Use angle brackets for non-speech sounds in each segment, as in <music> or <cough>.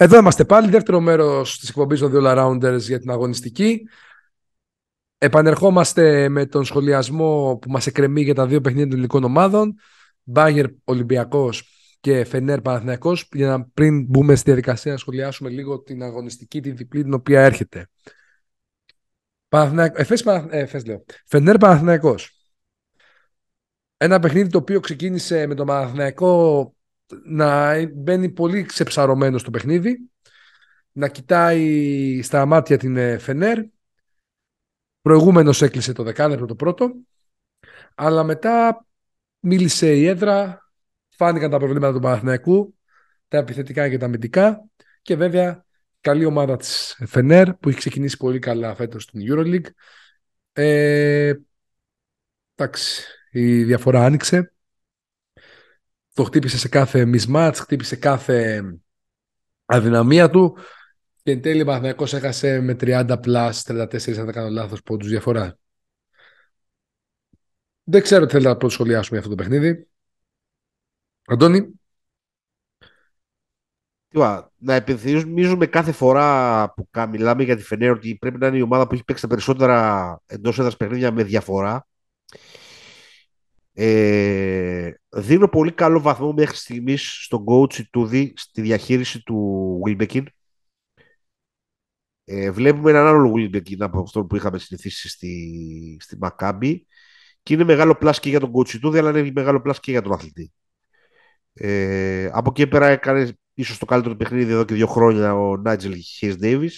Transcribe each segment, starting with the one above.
Εδώ είμαστε πάλι, δεύτερο μέρος της εκπομπής των δύο Rounders για την αγωνιστική. Επανερχόμαστε με τον σχολιασμό που μας εκκρεμεί για τα δύο παιχνίδια των ελληνικών ομάδων. Μπάγερ Ολυμπιακός και Φενέρ Παναθηναϊκός για να πριν μπούμε στη διαδικασία να σχολιάσουμε λίγο την αγωνιστική, την διπλή την οποία έρχεται. Εφές, ε, Εφές λέω. Φενέρ Παναθηναϊκός. Ένα παιχνίδι το οποίο ξεκίνησε με τον Παναθηναϊκό να μπαίνει πολύ ξεψαρωμένο στο παιχνίδι, να κοιτάει στα μάτια την ε, Φενέρ. Προηγούμενος έκλεισε το δεκάλεπτο το πρώτο, αλλά μετά μίλησε η έδρα, φάνηκαν τα προβλήματα του Παναθηναϊκού, τα επιθετικά και τα αμυντικά και βέβαια καλή ομάδα της Φενέρ που έχει ξεκινήσει πολύ καλά φέτος στην EuroLeague. Ε, εντάξει, η διαφορά άνοιξε το χτύπησε σε κάθε mismatch, χτύπησε κάθε αδυναμία του και εν τέλει ο έχασε με 30 plus 34 αν δεν κάνω λάθος πόντους διαφορά. Δεν ξέρω τι θέλετε να πρώτο σχολιάσουμε αυτό το παιχνίδι. Αντώνη. να επιθυμίζουμε κάθε φορά που μιλάμε για τη Φενέρ ότι πρέπει να είναι η ομάδα που έχει παίξει τα περισσότερα εντός έδρας παιχνίδια με διαφορά. Ε, δίνω πολύ καλό βαθμό μέχρι στιγμής στον coach του στη διαχείριση του Wilbekin. Ε, βλέπουμε έναν άλλο Wilbekin από αυτόν που είχαμε συνηθίσει στη, στη Maccabi και είναι μεγάλο πλάσ και για τον coach του, αλλά είναι μεγάλο πλάσ και για τον αθλητή. Ε, από εκεί πέρα έκανε ίσως το καλύτερο παιχνίδι εδώ και δύο χρόνια ο Nigel Hayes Davis.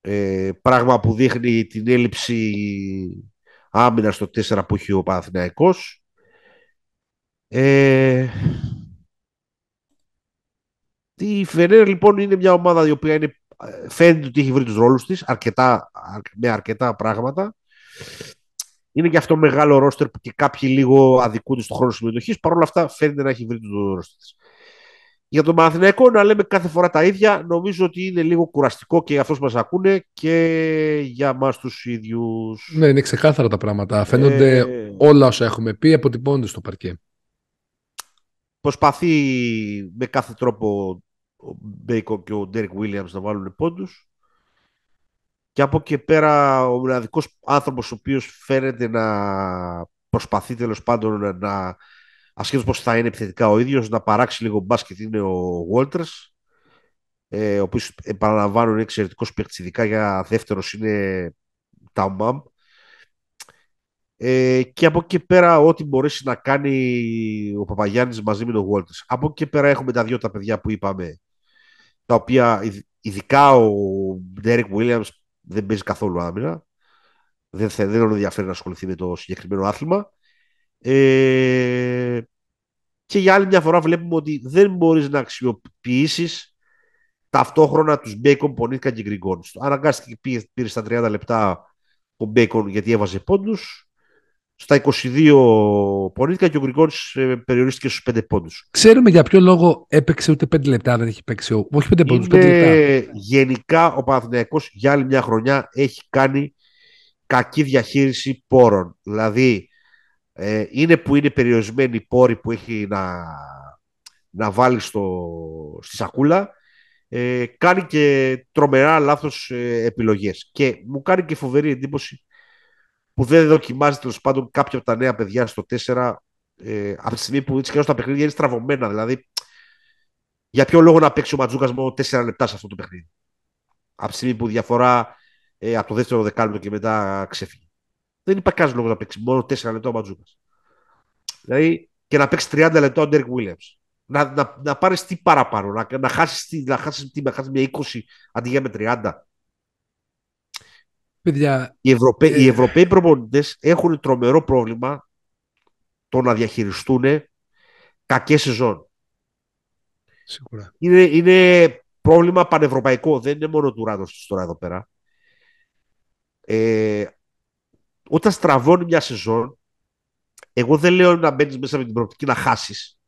Ε, πράγμα που δείχνει την έλλειψη άμυνα στο 4 που έχει ο Παναθηναϊκός. Ε... Η Φενέρ λοιπόν είναι μια ομάδα η οποία είναι, φαίνεται ότι έχει βρει τους ρόλους της αρκετά, με αρκετά πράγματα. Είναι και αυτό μεγάλο ρόστερ που και κάποιοι λίγο αδικούνται στον χρόνο συμμετοχής. Παρ' όλα αυτά φαίνεται να έχει βρει το ρόστερ της. Για τον Παναθηναϊκό να λέμε κάθε φορά τα ίδια, νομίζω ότι είναι λίγο κουραστικό και για αυτούς που μας ακούνε και για εμάς τους ίδιους. Ναι, είναι ξεκάθαρα τα πράγματα. Φαίνονται ε... όλα όσα έχουμε πει αποτυπώνονται στο παρκέ. Προσπαθεί με κάθε τρόπο ο Μπέικο και ο Ντέρικ Βίλιαμς να βάλουν πόντους. Και από εκεί πέρα ο μοναδικός άνθρωπος ο οποίος φαίνεται να προσπαθεί τέλος πάντων να ασχέτως πώς θα είναι επιθετικά ο ίδιος, να παράξει λίγο μπάσκετ είναι ο Walters, ε, ο οποίος επαναλαμβάνω είναι εξαιρετικός παίκτης, ειδικά για δεύτερος είναι Ταουμάμ. Ε, και από εκεί πέρα ό,τι μπορέσει να κάνει ο Παπαγιάννης μαζί με τον Walters. Από εκεί πέρα έχουμε τα δύο τα παιδιά που είπαμε, τα οποία ειδικά ο Derek Williams δεν παίζει καθόλου άμυνα. Δεν, δεν τον ενδιαφέρει να ασχοληθεί με το συγκεκριμένο άθλημα. Ε, και για άλλη μια φορά βλέπουμε ότι δεν μπορείς να αξιοποιήσεις ταυτόχρονα τους Μπέικον, Πονίτκα και Γκριγκόν. Αναγκάστηκε και πήρε στα 30 λεπτά ο Μπέικον γιατί έβαζε πόντους. Στα 22 Πονίτκα και ο Γκριγκόν ε, περιορίστηκε στους 5 πόντους. Ξέρουμε για ποιο λόγο έπαιξε ούτε 5 λεπτά, δεν έχει παίξει. Όχι 5 πόντους, 5 λεπτά. Γενικά ο Παναθηναϊκός για άλλη μια χρονιά έχει κάνει κακή διαχείριση πόρων. Δηλαδή ε, είναι που είναι περιορισμένοι οι πόροι που έχει να, να βάλει στο, στη σακούλα ε, κάνει και τρομερά λάθος ε, επιλογές. Και μου κάνει και φοβερή εντύπωση που δεν δοκιμάζει τέλος πάντων κάποια από τα νέα παιδιά στο 4 ε, από τη στιγμή που έτσι και τα παιχνίδια είναι στραβωμένα. Δηλαδή για ποιο λόγο να παίξει ο Ματζούκας μόνο 4 λεπτά σε αυτό το παιχνίδι; Από τη στιγμή που διαφορά ε, από το δεύτερο δεκάλεπτο και μετά ξέφυγε δεν υπάρχει κανένα λόγο να παίξει μόνο 4 λεπτά ο Ματζούκα. Δηλαδή και να παίξει 30 λεπτά ο Ντέρκ Βίλιαμς. Να, να, να πάρεις τι παραπάνω, να, να χάσεις να χάσεις, τι, να χάσεις μια 20 αντί για με 30. Παιδιά, οι, Ευρωπαίοι, ε... οι Ευρωπαίοι προπονητές έχουν τρομερό πρόβλημα το να διαχειριστούν κακές σεζόν. Σίγουρα. Είναι, είναι πρόβλημα πανευρωπαϊκό. Δεν είναι μόνο του Ράδο τώρα εδώ πέρα. Ε, όταν στραβώνει μια σεζόν, εγώ δεν λέω να μπαίνεις μέσα με την προοπτική να χάσεις.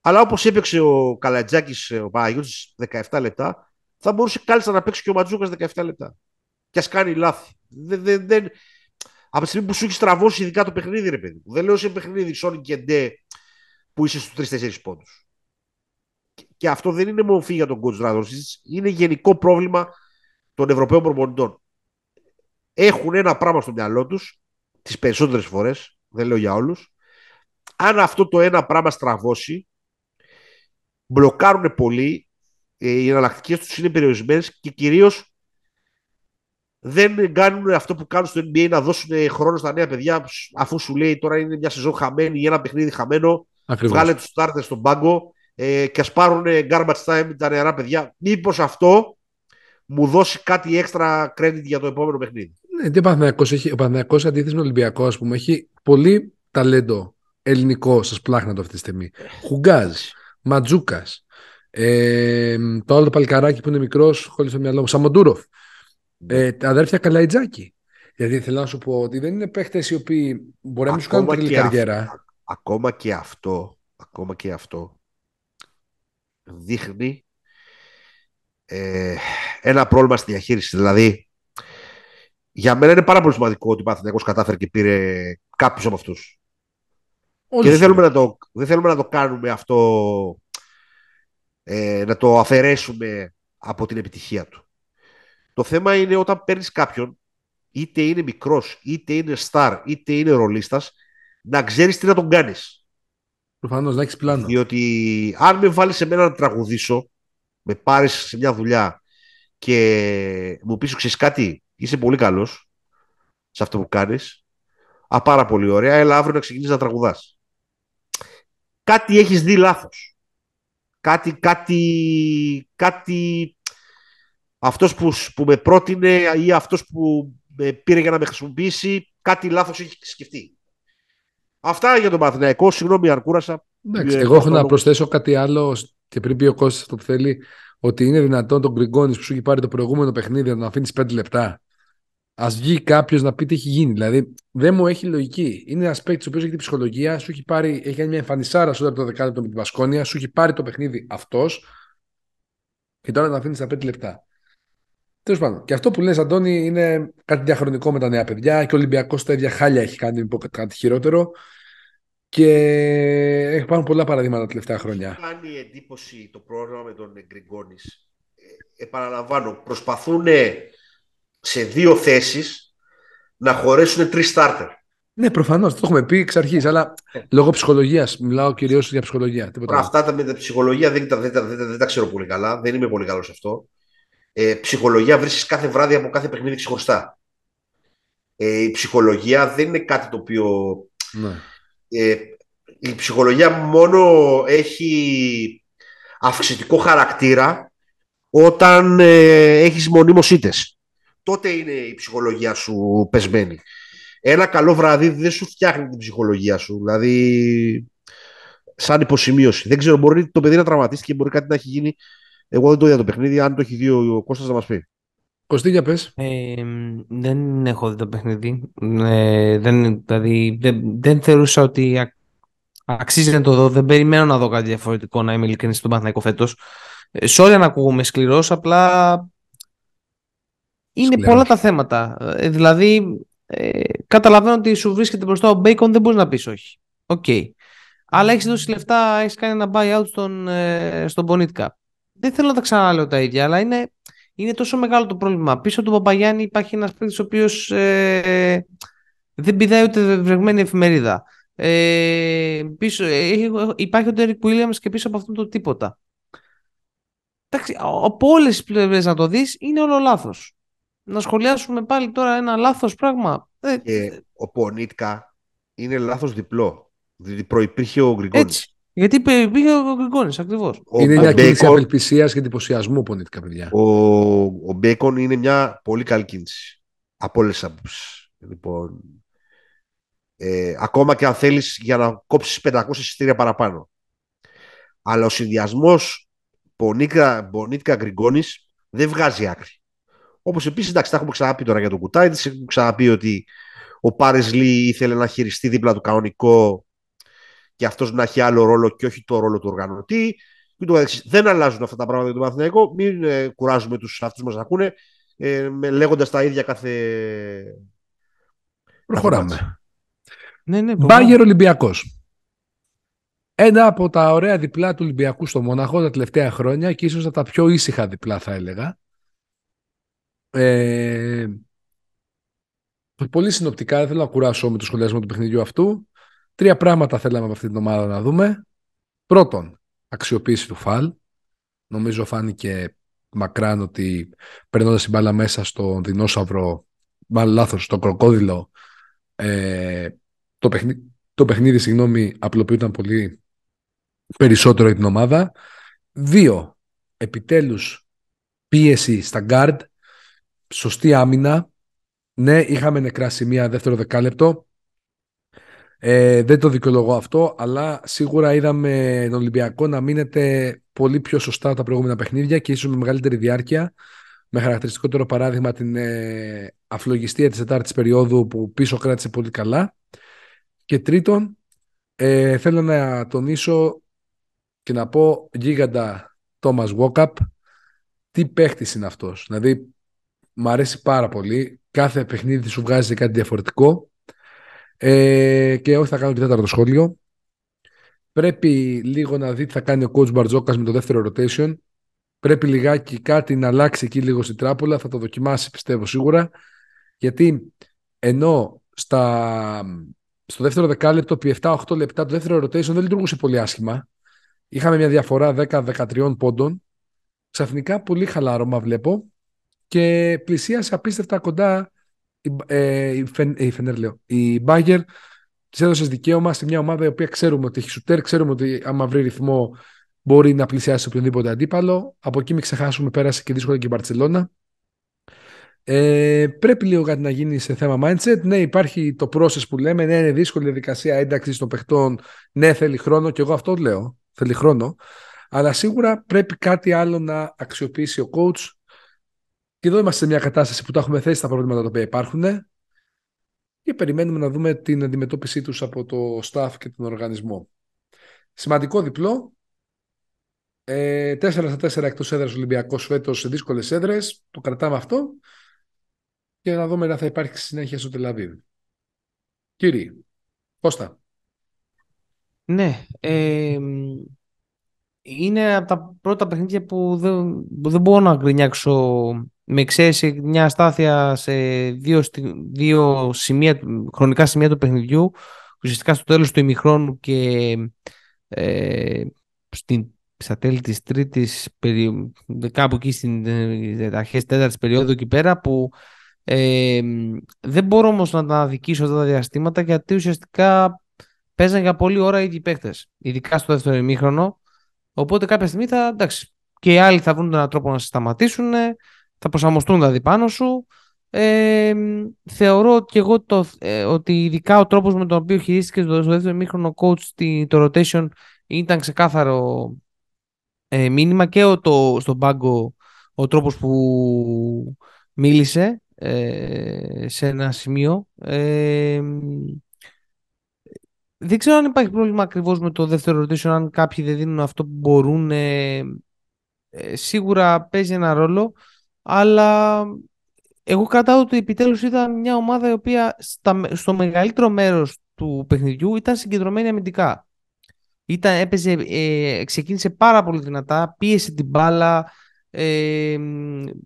Αλλά όπως έπαιξε ο Καλατζάκης, ο Παναγιώτης 17 λεπτά, θα μπορούσε κάλλιστα να παίξει και ο Ματζούκας 17 λεπτά. Και ας κάνει λάθη. Δεν, δεν, δεν... Από τη στιγμή που σου έχει στραβώσει ειδικά το παιχνίδι, ρε παιδί. Δεν λέω σε παιχνίδι Sonic και Ντε που είσαι στους 3-4 πόντους. Και, και αυτό δεν είναι μορφή για τον coach Radonjic, είναι γενικό πρόβλημα των Ευρωπαίων προπονητών. Έχουν ένα πράγμα στο μυαλό τους, τις περισσότερες φορές, δεν λέω για όλους. Αν αυτό το ένα πράγμα στραβώσει, μπλοκάρουν πολύ, ε, οι εναλλακτικές τους είναι περιορισμένες και κυρίως δεν κάνουν αυτό που κάνουν στο NBA να δώσουν χρόνο στα νέα παιδιά αφού σου λέει τώρα είναι μια σεζόν χαμένη ή ένα παιχνίδι χαμένο. Ακριβώς. Βγάλε τους starters στον πάγκο ε, και ας πάρουν garbage time τα νεαρά παιδιά. Μήπως αυτό μου δώσει κάτι έξτρα credit για το επόμενο παιχνίδι. Ναι, ο Παναθηναϊκός, έχει, ο Παναθηναϊκός αντίθεση με τον Ολυμπιακό, ας πούμε, έχει πολύ ταλέντο ελληνικό σα πλάχνα το αυτή τη στιγμή. Χουγκάζ, Ματζούκας, ε, το άλλο το παλικαράκι που είναι μικρός, χωρίς το μυαλό μου, Σαμοντούροφ. Ε, τα αδέρφια Καλαϊτζάκη. Γιατί θέλω να σου πω ότι δεν είναι παίχτες οι οποίοι μπορεί να μην σου κάνουν τρελή καριέρα. ακόμα και αυτό, ακόμα και αυτό δείχνει ε, ένα πρόβλημα στη διαχείριση. Δηλαδή, για μένα είναι πάρα πολύ σημαντικό ότι ο Παθηνακός κατάφερε και πήρε κάποιους από αυτούς. Και δεν θέλουμε, να το, δεν θέλουμε να το κάνουμε αυτό, ε, να το αφαιρέσουμε από την επιτυχία του. Το θέμα είναι όταν παίρνεις κάποιον, είτε είναι μικρός, είτε είναι star, είτε είναι ρολίστας, να ξέρεις τι να τον κάνεις. Προφανώς να έχεις πλάνο. Διότι αν με βάλεις σε μένα να τραγουδήσω, με πάρεις σε μια δουλειά και μου πεις ξέρεις κάτι, είσαι πολύ καλός σε αυτό που κάνεις. Α, πάρα πολύ ωραία. Έλα αύριο να ξεκινήσεις να τραγουδάς. Κάτι έχεις δει λάθος. Κάτι, κάτι, κάτι αυτός που, που με πρότεινε ή αυτός που με πήρε για να με χρησιμοποιήσει, κάτι λάθος έχεις σκεφτεί. Αυτά για τον Παθηναϊκό. Συγγνώμη αν κούρασα. Εντάξει, ε, εγώ έχω να προσθέσω κάτι άλλο και πριν πει ο Κώστας αυτό που θέλει, ότι είναι δυνατόν τον Γκριγκόνης που σου έχει πάρει το προηγούμενο παιχνίδι να τον αφήνεις 5 λεπτά. Α βγει κάποιος να πει τι έχει γίνει. Δηλαδή, δεν μου έχει λογική. Είναι ένας παίκτης ο οποίος έχει την ψυχολογία, σου έχει, πάρει, έχει κάνει μια εμφανισάρα στο το δεκάλεπτο με τη Βασκόνια, σου έχει πάρει το παιχνίδι αυτός και τώρα να αφήνεις τα 5 λεπτά. Τέλος πάντων. Και αυτό που λες, Αντώνη, είναι κάτι διαχρονικό με τα νέα παιδιά και ο Ολυμπιακός τα ίδια χάλια έχει κάνει κάτι χειρότερο. Και έχει πάρει πολλά παραδείγματα τα τελευταία χρόνια. Έχει κάνει εντύπωση το πρόγραμμα με τον Γκριγκόνης. Ε, επαναλαμβάνω, προσπαθούν σε δύο θέσεις να χωρέσουν τρεις στάρτερ. Ναι, προφανώς. Το έχουμε πει εξ αρχής. Αλλά ε. λόγω ψυχολογίας. Μιλάω κυρίως για ψυχολογία. Τίποτα Αυτά τα με τα ψυχολογία δεν, δεν, δεν, δεν, τα ξέρω πολύ καλά. Δεν είμαι πολύ καλός σε αυτό ε, ψυχολογία βρίσκεις κάθε βράδυ από κάθε παιχνίδι ξεχωριστά. Ε, η ψυχολογία δεν είναι κάτι το οποίο... Ναι. Ε, η ψυχολογία μόνο έχει αυξητικό χαρακτήρα όταν ε, έχεις μονίμως ήττες. Τότε είναι η ψυχολογία σου πεσμένη. Ένα καλό βράδυ δεν σου φτιάχνει την ψυχολογία σου. Δηλαδή, σαν υποσημείωση. Δεν ξέρω, μπορεί το παιδί να τραυματίστηκε, μπορεί κάτι να έχει γίνει εγώ δεν το είδα το παιχνίδι. Αν το έχει δει ο Κώστας να μας πει. Κωστή, για πες. Ε, δεν έχω δει το παιχνίδι. Ε, δεν, δηλαδή, δεν, δεν θεωρούσα ότι αξίζει να το δω. Δεν περιμένω να δω κάτι διαφορετικό, να είμαι ειλικρινής στον Παναθηναϊκό φέτος. Ε, sorry να ακούγομαι σκληρός, απλά είναι Σκληρός. πολλά τα θέματα. Ε, δηλαδή, ε, καταλαβαίνω ότι σου βρίσκεται μπροστά ο Μπέικον, δεν μπορείς να πεις όχι. Ok. Okay. Αλλά έχεις δώσει λεφτά, έχεις κάνει ένα buyout στον, ε, στον δεν θέλω να τα ξαναλέω τα ίδια, αλλά είναι, είναι τόσο μεγάλο το πρόβλημα. Πίσω από τον Παπαγιάννη υπάρχει ένας παίκτης ο οποίος ε, δεν πηδάει ούτε βρεγμένη εφημερίδα. Ε, πίσω, ε, υπάρχει ο Ντέρικ Williams και πίσω από αυτό το τίποτα. Εντάξει, από όλες τις πλευρές να το δεις, είναι όλο λάθος. Να σχολιάσουμε πάλι τώρα ένα λάθος πράγμα. Ε, και ο Πονίτκα είναι λάθος διπλό. Δηλαδή προπήρχε ο Γκριγκόνης. Γιατί πήγε ο Γκριγκόνη ακριβώς. Είναι μια κίνηση απελπισίας και εντυπωσιασμού πονητικά παιδιά. Ο, ο Μπέικον είναι μια πολύ καλή κίνηση. Από όλες τις απόψει. Λοιπόν, ε, ακόμα και αν θέλεις για να κόψεις 500 εισιτήρια παραπάνω. Αλλά ο συνδυασμός Πονίτικα Γκριγκόνης δεν βγάζει άκρη. Όπως επίσης, εντάξει, τα έχουμε ξαναπεί τώρα για τον Κουτάι, έχουμε ξαναπεί ότι ο Πάρες Λί ήθελε να χειριστεί δίπλα του κανονικό και αυτός να έχει άλλο ρόλο και όχι το ρόλο του οργανωτή. Δεν αλλάζουν αυτά τα πράγματα για τον Παναθηναϊκό. Μην ε, κουράζουμε τους αυτού μας να ακούνε ε, λέγοντας τα ίδια κάθε. Προχωράμε. Ναι, ναι, Μπάγερ Ολυμπιακός. Ένα από τα ωραία διπλά του Ολυμπιακού στο Μόναχο τα τελευταία χρόνια και ίσως τα πιο ήσυχα διπλά θα έλεγα. Ε, πολύ συνοπτικά, δεν θέλω να κουράσω με το σχολιασμό του παιχνιδιού αυτού. Τρία πράγματα θέλαμε από αυτή την ομάδα να δούμε. Πρώτον, αξιοποίηση του φαλ. Νομίζω φάνηκε μακράν ότι περνώντας την μπάλα μέσα στον δεινόσαυρο, μάλλον λάθος, στον κροκόδιλο, ε, το, παιχνίδι, το παιχνίδι συγγνώμη, απλοποιούταν πολύ περισσότερο για την ομάδα. Δύο, επιτέλους πίεση στα guard, σωστή άμυνα. Ναι, είχαμε νεκρά σημεία δεύτερο δεκάλεπτο. Ε, δεν το δικαιολογώ αυτό, αλλά σίγουρα είδαμε τον Ολυμπιακό να μείνεται πολύ πιο σωστά τα προηγούμενα παιχνίδια και ίσως με μεγαλύτερη διάρκεια. Με χαρακτηριστικότερο παράδειγμα την ε, αφλογιστία της τετάρτης περίοδου που πίσω κράτησε πολύ καλά. Και τρίτον, ε, θέλω να τονίσω και να πω γίγαντα Τόμας Βόκαπ τι παίχτης είναι αυτός. Δηλαδή, μου αρέσει πάρα πολύ. Κάθε παιχνίδι σου βγάζει κάτι διαφορετικό. Ε, και όχι θα κάνω και τέταρτο σχόλιο. Πρέπει λίγο να δει τι θα κάνει ο coach Μπαρτζόκας με το δεύτερο rotation. Πρέπει λιγάκι κάτι να αλλάξει εκεί λίγο στην τράπουλα. Θα το δοκιμάσει πιστεύω σίγουρα. Γιατί ενώ στα, στο δεύτερο δεκάλεπτο, επί 7-8 λεπτά, το δεύτερο rotation δεν λειτουργούσε πολύ άσχημα. Είχαμε μια διαφορά 10-13 πόντων. Ξαφνικά πολύ χαλάρωμα βλέπω και πλησίασε απίστευτα κοντά η, ε, η, Φεν, η Φενέρ, λέω, η Μπάγκερ της έδωσες δικαίωμα σε μια ομάδα η οποία ξέρουμε ότι έχει σουτέρ, ξέρουμε ότι άμα βρει ρυθμό μπορεί να πλησιάσει οποιονδήποτε αντίπαλο. Από εκεί μην ξεχάσουμε, πέρασε και δύσκολα και η Μπαρσελόνα. Ε, πρέπει λίγο κάτι να γίνει σε θέμα mindset. Ναι, υπάρχει το process που λέμε. Ναι, είναι δύσκολη διαδικασία ένταξης των παιχτών. Ναι, θέλει χρόνο και εγώ αυτό λέω. Θέλει χρόνο. Αλλά σίγουρα πρέπει κάτι άλλο να αξιοποιήσει ο coach. Και εδώ είμαστε σε μια κατάσταση που τα έχουμε θέσει τα προβλήματα τα οποία υπάρχουν και περιμένουμε να δούμε την αντιμετώπιση τους από το staff και τον οργανισμό. Σημαντικό διπλό. Ε, 4 στα 4 εκτός έδρας Ολυμπιακός φέτος σε δύσκολες έδρες. Το κρατάμε αυτό. Και να δούμε αν θα υπάρχει συνέχεια στο Τελαβίδ. Κύριε, Κώστα. Ναι. Ε, είναι από τα πρώτα παιχνίδια που δεν, που δεν μπορώ να γκρινιάξω με εξαίρεση μια αστάθεια σε δύο, δύο σημεία, χρονικά σημεία του παιχνιδιού, ουσιαστικά στο τέλος του ημιχρόνου και ε, στην, στα τέλη της τρίτης, περι, κάπου εκεί στην ε, αρχές τέταρτης περίοδου εκεί πέρα, που ε, δεν μπορώ όμως να τα αδικήσω αυτά τα διαστήματα, γιατί ουσιαστικά παίζαν για πολλή ώρα οι ίδιοι παίκτες, ειδικά στο δεύτερο ημίχρονο, οπότε κάποια στιγμή θα, εντάξει, και οι άλλοι θα βρουν έναν τρόπο να σε σταματήσουν, θα προσαρμοστούν δηλαδή πάνω σου. Ε, θεωρώ και εγώ το, ε, ότι ειδικά ο τρόπος με τον οποίο χειρίστηκε στο δεύτερο μήχρονο coach το rotation ήταν ξεκάθαρο ε, μήνυμα και ο, το, στον πάγκο ο τρόπος που μίλησε ε, σε ένα σημείο. Ε, δεν ξέρω αν υπάρχει πρόβλημα ακριβώς με το δεύτερο rotation, αν κάποιοι δεν δίνουν αυτό που μπορούν. σίγουρα παίζει ένα ρόλο αλλά εγώ κρατάω ότι επιτέλους ήταν μια ομάδα η οποία στο μεγαλύτερο μέρος του παιχνιδιού ήταν συγκεντρωμένη αμυντικά. Ήταν, έπαιζε, ε, ξεκίνησε πάρα πολύ δυνατά, πίεσε την μπάλα, ε,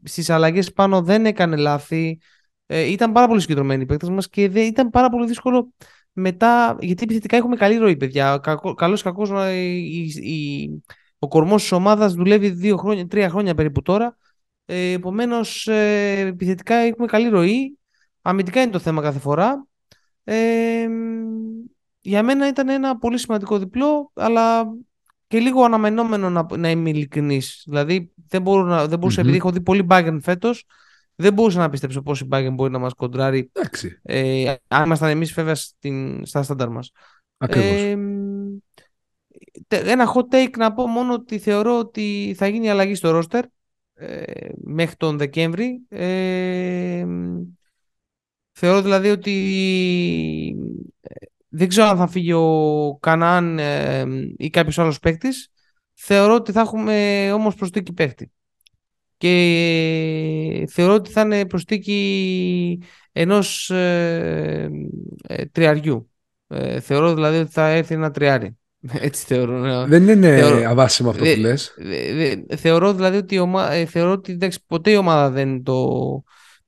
στις αλλαγές πάνω δεν έκανε λάθη, ε, ήταν πάρα πολύ συγκεντρωμένοι οι παίκτες μας και δεν, ήταν πάρα πολύ δύσκολο μετά, γιατί επιθετικά έχουμε καλή ροή παιδιά, Κακό, καλώς κακός ο κορμός της ομάδας δουλεύει δύο χρόνια, τρία χρόνια περίπου τώρα ε, Επομένως, ε, επιθετικά έχουμε καλή ροή. Αμυντικά είναι το θέμα κάθε φορά. Ε, για μένα ήταν ένα πολύ σημαντικό διπλό, αλλά και λίγο αναμενόμενο να, να είμαι ειλικρινής. Δηλαδή, δεν, μπορώ να, δεν μπορουσα επειδή έχω δει πολύ μπάγκεν φέτος, δεν μπορούσα να πιστέψω πώ η μπάγκεν μπορεί να μας κοντράρει. Ε, αν ήμασταν εμείς, βέβαια, στην, στα στάνταρ μας. Ε, ένα hot take να πω μόνο ότι θεωρώ ότι θα γίνει αλλαγή στο ρόστερ ε, μέχρι τον Δεκέμβρη. Ε, θεωρώ δηλαδή ότι ε, δεν ξέρω αν θα φύγει ο Κανάν ε, ή κάποιος άλλος παίκτης. Θεωρώ ότι θα έχουμε όμως προστίκη παίκτη. Και θεωρώ ότι θα είναι προστίκη ενός ε, τριαριού. θεωρώ δηλαδή ότι θα έρθει ένα τριάρι Έτσι θεωρώ. Ναι. Δεν είναι θεωρώ... αβάσιμο αυτό που λες. Θεωρώ δηλαδή ότι, η ομα... Ε, θεωρώ ότι εντάξει, ποτέ η ομάδα δεν το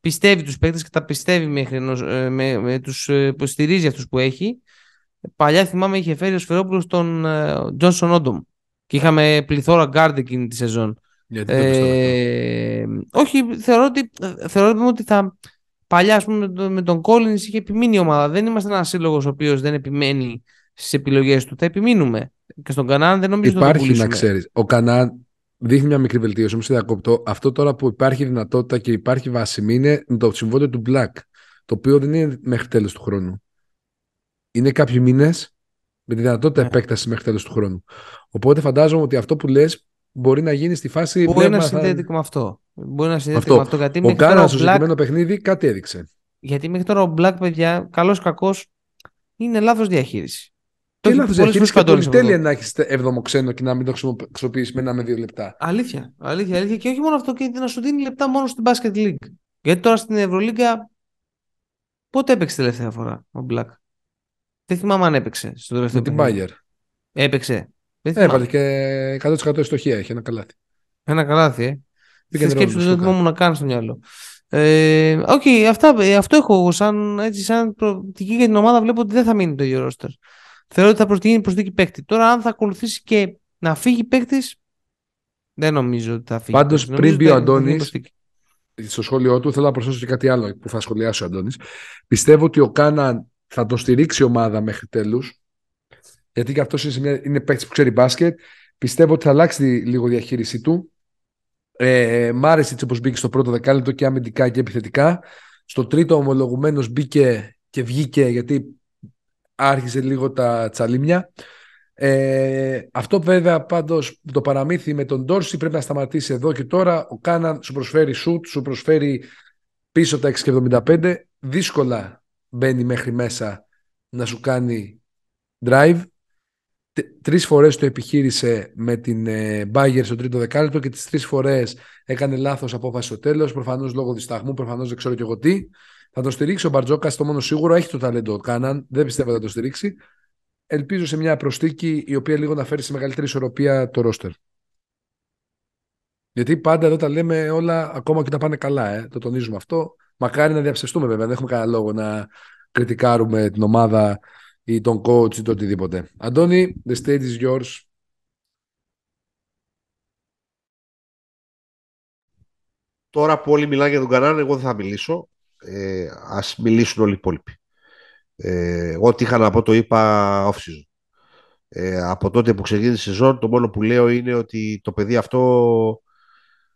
πιστεύει τους παίκτες και τα πιστεύει μέχρι ε, με, με τους ε, υποστηρίζει αυτούς που έχει. Παλιά θυμάμαι είχε φέρει ο Σφερόπουλος τον Τζόνσον Όντομ και είχαμε πληθώρα γκάρντ εκείνη τη σεζόν. Γιατί ε, όχι, θεωρώ ότι, θεωρώ ότι θα, παλιά ας πούμε, με τον Collins είχε επιμείνει η ομάδα. Δεν είμαστε ένας σύλλογος ο οποίος δεν επιμένει στις επιλογές του. Θα επιμείνουμε. Και στον Κανάν δεν νομίζω Υπάρχει να το να ξέρεις. Ο Κανάν δείχνει μια μικρή βελτίωση. Όμως διακόπτω. Αυτό τώρα που υπάρχει δυνατότητα και υπάρχει βάσιμη είναι το συμβόλαιο του Black. Το οποίο δεν είναι μέχρι τέλος του χρόνου. Είναι κάποιοι μήνες με τη δυνατότητα yeah. Ναι. επέκτασης μέχρι τέλος του χρόνου. Οπότε φαντάζομαι ότι αυτό που λες μπορεί να γίνει στη φάση. Μπορεί να συνδέεται και με αυτό. Μπορεί να συνδέεται με αυτό. Γιατί ο Κάνα στο συγκεκριμένο παιχνίδι κάτι έδειξε. Γιατί μέχρι τώρα ο Black, παιδιά, καλός κακός, είναι λάθος διαχείριση. Και λάθο διαχείριση και τέλεια να έχεις έβδομο ξένο και να μην το χρησιμοποιήσεις με ένα με δύο λεπτά. Αλήθεια, αλήθεια, αλήθεια. Και όχι μόνο αυτό, και να σου δίνει λεπτά μόνο στην Basket League. Γιατί τώρα στην Ευρωλίγκα. Πότε έπαιξε τελευταία φορά ο Black. Δεν θυμάμαι αν έπαιξε στο τελευταίο Με την Bayer. Έπαιξε. Έβαλε και 100% ευστοχία, έχει ένα καλάθι. Ένα καλάθι, ε. Πήγε σκέψη που δεν θυμόμουν να κάνω στο μυαλό. Ε, okay, αυτά, ε, αυτό έχω εγώ σαν, έτσι, σαν προοπτική για την ομάδα. Βλέπω ότι δεν θα μείνει το ίδιο ρόστερ. Θεωρώ ότι θα προσδοκεί προσθήκη παίκτη. Τώρα, αν θα ακολουθήσει και να φύγει παίκτης, δεν νομίζω ότι θα φύγει. Πάντως, πριν μπει ο Αντώνης, στο σχόλιο του, θέλω να προσθέσω και κάτι άλλο που θα σχολιάσει ο Αντώνης. Πιστεύω ότι ο Κάναν θα το στηρίξει η ομάδα μέχρι τέλους γιατί και αυτός είναι, είναι παίκτης που ξέρει μπάσκετ. Πιστεύω ότι θα αλλάξει λίγο η διαχείρισή του. Ε, μ' άρεσε έτσι όπως μπήκε στο πρώτο δεκάλεπτο και αμυντικά και επιθετικά. Στο τρίτο ομολογουμένως μπήκε και βγήκε γιατί άρχισε λίγο τα τσαλίμια. Ε, αυτό βέβαια πάντως το παραμύθι με τον Ντόρση πρέπει να σταματήσει εδώ και τώρα. Ο Κάναν σου προσφέρει σουτ, σου προσφέρει πίσω τα 6,75. Δύσκολα μπαίνει μέχρι μέσα να σου κάνει drive. Τρεις φορές το επιχείρησε με την ε, Bayer στο τρίτο δεκάλεπτο και τις τρεις φορές έκανε λάθος απόφαση στο τέλος. Προφανώς λόγω δισταγμού, προφανώς δεν ξέρω και εγώ τι. Θα το στηρίξει ο Μπαρτζόκα, το μόνο σίγουρο έχει το ταλέντο Κάναν. Δεν πιστεύω ότι θα το στηρίξει. Ελπίζω σε μια προστίκη η οποία λίγο να φέρει σε μεγαλύτερη ισορροπία το ρόστερ. Γιατί πάντα εδώ τα λέμε όλα ακόμα και τα πάνε καλά. Ε. Το τονίζουμε αυτό. Μακάρι να διαψευστούμε βέβαια. Δεν έχουμε κανένα λόγο να κριτικάρουμε την ομάδα ή τον coach ή το οτιδήποτε. Αντώνη, the stage is yours. Τώρα που όλοι μιλάνε για τον Κανάν, εγώ δεν θα μιλήσω. Ε, ας μιλήσουν όλοι οι υπόλοιποι. Ε, ό,τι είχα να πω το είπα off Ε, από τότε που ξεκίνησε η σεζόν, το μόνο που λέω είναι ότι το παιδί αυτό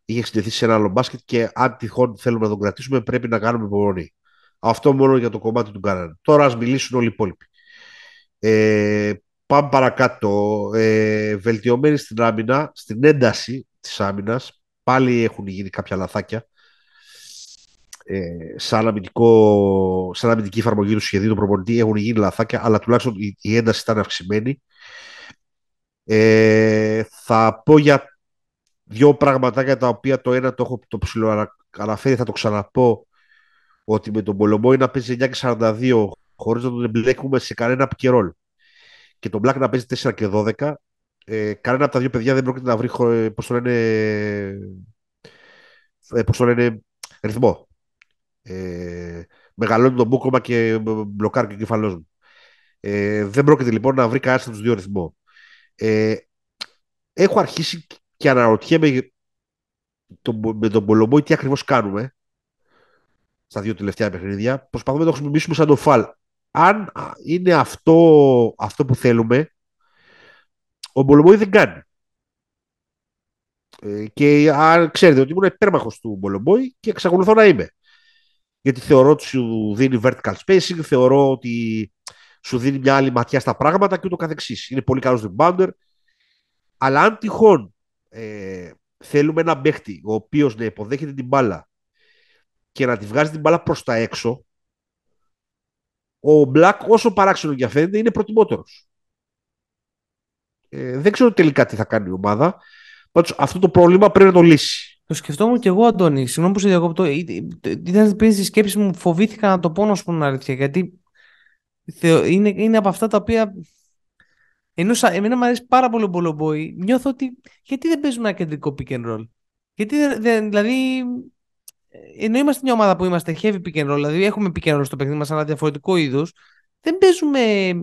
είχε συνδεθεί σε ένα άλλο μπάσκετ και αν τυχόν θέλουμε να τον κρατήσουμε πρέπει να κάνουμε υπομονή. Αυτό μόνο για το κομμάτι του Κανάν. Τώρα ας μιλήσουν όλοι οι υπόλοιποι. Ε, πάμε παρακάτω. Ε, βελτιωμένοι στην άμυνα, στην ένταση της άμυνας. Πάλι έχουν γίνει κάποια λαθάκια. Ε, σαν, αμυντικό, σαν αμυντική εφαρμογή του σχεδίου του προπονητή έχουν γίνει λαθάκια, αλλά τουλάχιστον η, η ένταση ήταν αυξημένη. Ε, θα πω για δύο πραγματάκια τα οποία το ένα το έχω το αναφέρει, θα το ξαναπώ ότι με τον Πολομπόη να παίζει 9 και 42 χωρίς να τον εμπλέκουμε σε κανένα ρόλ. Και τον Black να παίζει 4 και 12, ε, κανένα από τα δύο παιδιά δεν πρόκειται να βρει ε, πώς το λένε, ε, πώς το λένε ρυθμό. Ε, μεγαλώνει τον μπούκομα και μπλοκάρει και ο κεφαλός μου. Ε, δεν πρόκειται λοιπόν να βρει κανένας από τους δύο ρυθμό. Ε, έχω αρχίσει και αναρωτιέμαι το, με τον Πολομπόη τι ακριβώς κάνουμε στα δύο τελευταία παιχνίδια. Προσπαθούμε να το χρησιμοποιήσουμε σαν το φαλ αν είναι αυτό, αυτό που θέλουμε, ο Μπολομπόη δεν κάνει. Ε, και αν ξέρετε ότι ήμουν υπέρμαχος του Μπολομπόη και εξακολουθώ να είμαι. Γιατί θεωρώ ότι σου δίνει vertical spacing, θεωρώ ότι σου δίνει μια άλλη ματιά στα πράγματα και ούτω καθεξής. Είναι πολύ καλός rebounder. Αλλά αν τυχόν ε, θέλουμε ένα παίχτη ο οποίος να υποδέχεται την μπάλα και να τη βγάζει την μπάλα προς τα έξω, ο Μπλακ, όσο παράξενο και φαίνεται, είναι προτιμότερος. Ε, δεν ξέρω τελικά τι θα κάνει η ομάδα. Πάντως αυτό το πρόβλημα πρέπει να το λύσει. Το σκεφτόμουν και εγώ, Αντώνη. Συγγνώμη που σε διακόπτω. Ήταν πριν στη σκέψη μου, φοβήθηκα να το πω να σου πω αλήθεια. Γιατί είναι, είναι από αυτά τα οποία Ενώ εμένα μου αρέσει πάρα πολύ ο Μπολομπόη, νιώθω ότι γιατί δεν παίζουμε ένα κεντρικό pick and roll; Γιατί δεν, δηλαδή, ενώ είμαστε μια ομάδα που είμαστε heavy pick and roll, δηλαδή έχουμε pick and roll στο παιχνίδι μας, αλλά διαφορετικό είδους, δεν παίζουμε ε,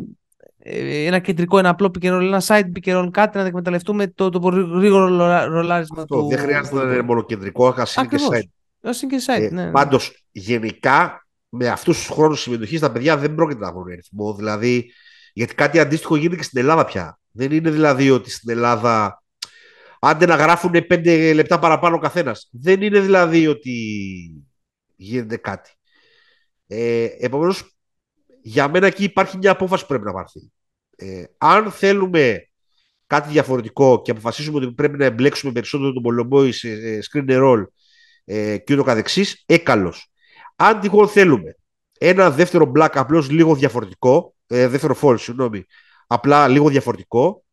ένα κεντρικό, ένα απλό pick and roll, ένα side pick and roll, κάτι να εκμεταλλευτούμε το, το γρήγορο ρολάρισμα του. Δεν χρειάζεται να είναι μόνο κεντρικό, ας είναι και side. Ας είναι και side, ε, ναι. ναι. Πάντως, γενικά, με αυτούς τους χρόνους συμμετοχής, τα παιδιά δεν πρόκειται να βρουν ρυθμό. Δηλαδή, γιατί κάτι αντίστοιχο γίνεται και στην Ελλάδα πια. Δεν είναι δηλαδή ότι στην Ελλάδα άντε να γράφουν πέντε λεπτά παραπάνω ο καθένας. Δεν είναι δηλαδή ότι γίνεται κάτι. Ε, Επομένως, για μένα εκεί υπάρχει μια απόφαση που πρέπει να πάρθει. Ε, αν θέλουμε κάτι διαφορετικό και αποφασίσουμε ότι πρέπει να εμπλέξουμε περισσότερο τον Πολομπόη σε screen roll ε, και ούτω καθεξής, έκαλος. Αν τυχόν θέλουμε ένα δεύτερο black απλώς λίγο διαφορετικό, ε, δεύτερο fall, συγγνώμη, απλά λίγο διαφορετικό,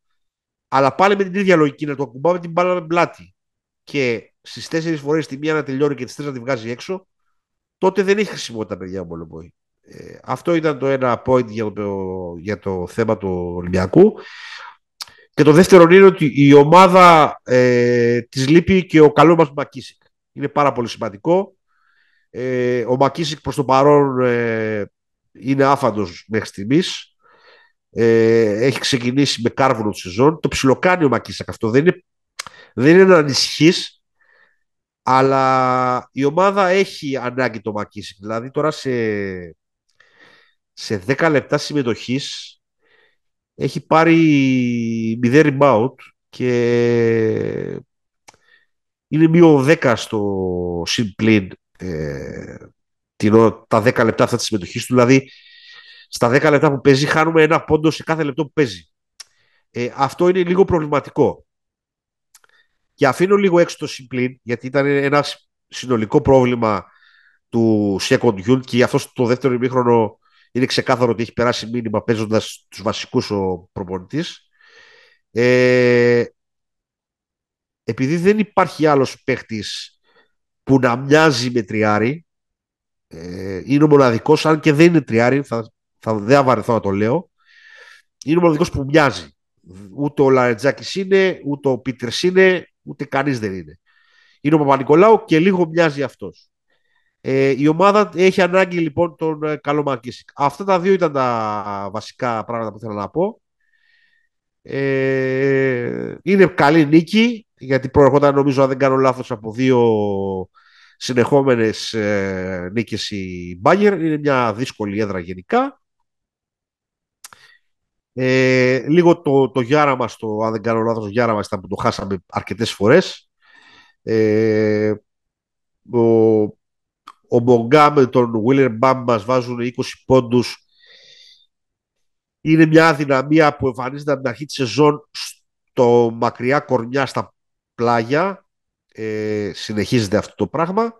αλλά πάλι με την ίδια λογική να το ακουμπάμε την μπάλα με πλάτη και στις τέσσερις φορές τη μία να τελειώνει και τις τρεις να τη βγάζει έξω, τότε δεν έχει χρησιμότητα, παιδιά, ο Μπολομπόη. Ε, αυτό ήταν το ένα point για το, για το θέμα του Ολυμπιακού. Και το δεύτερο είναι ότι η ομάδα ε, της λείπει και ο καλό μας Μακίσικ. Είναι πάρα πολύ σημαντικό. Ε, ο Μακίσικ προς το παρόν ε, είναι άφαντος μέχρι στιγμής. Ε, έχει ξεκινήσει με κάρβουνο τη σεζόν. Το ψιλοκάνει ο Μακίσακ αυτό. Δεν είναι, δεν είναι να ανησυχείς, αλλά η ομάδα έχει ανάγκη το Μακίσακ. Δηλαδή τώρα σε, σε 10 λεπτά συμμετοχής έχει πάρει 0 rebound και είναι μείον 10 στο συμπλήν ε, τα 10 λεπτά αυτά της συμμετοχής του. Δηλαδή στα 10 λεπτά που παίζει χάνουμε ένα πόντο σε κάθε λεπτό που παίζει. Ε, αυτό είναι λίγο προβληματικό. Και αφήνω λίγο έξω το συμπλήν, γιατί ήταν ένα συνολικό πρόβλημα του second unit και αυτό το δεύτερο ημίχρονο είναι ξεκάθαρο ότι έχει περάσει μήνυμα παίζοντας τους βασικούς ο προπονητής. Ε, επειδή δεν υπάρχει άλλος παίχτης που να μοιάζει με τριάρι, ε, είναι ο μοναδικός, αν και δεν είναι τριάρι, θα θα δεν αβαρεθώ να το λέω, είναι ο μοναδικός που μοιάζει. Ούτε ο Λαρετζάκης είναι, ούτε ο Πίτερς είναι, ούτε κανείς δεν είναι. Είναι ο Παπα-Νικολάου και λίγο μοιάζει αυτός. Ε, η ομάδα έχει ανάγκη λοιπόν τον ε, καλό Μακίσικ. Αυτά τα δύο ήταν τα βασικά πράγματα που ήθελα να πω. Ε, είναι καλή νίκη γιατί προερχόταν νομίζω αν δεν κάνω λάθος από δύο συνεχόμενες ε, νίκες η Μπάγερ. Είναι μια δύσκολη έδρα γενικά. Ε, λίγο το, το Γιάρα μας, το, αν δεν κάνω λάθος, το Γιάρα μας ήταν που το χάσαμε αρκετές φορές. Ε, ο, ο Μπογκά με τον Βίλερ Μπαμ μας βάζουν 20 πόντους. Είναι μια αδυναμία που εμφανίζεται από την αρχή της σεζόν στο μακριά κορνιά στα πλάγια. Ε, συνεχίζεται αυτό το πράγμα.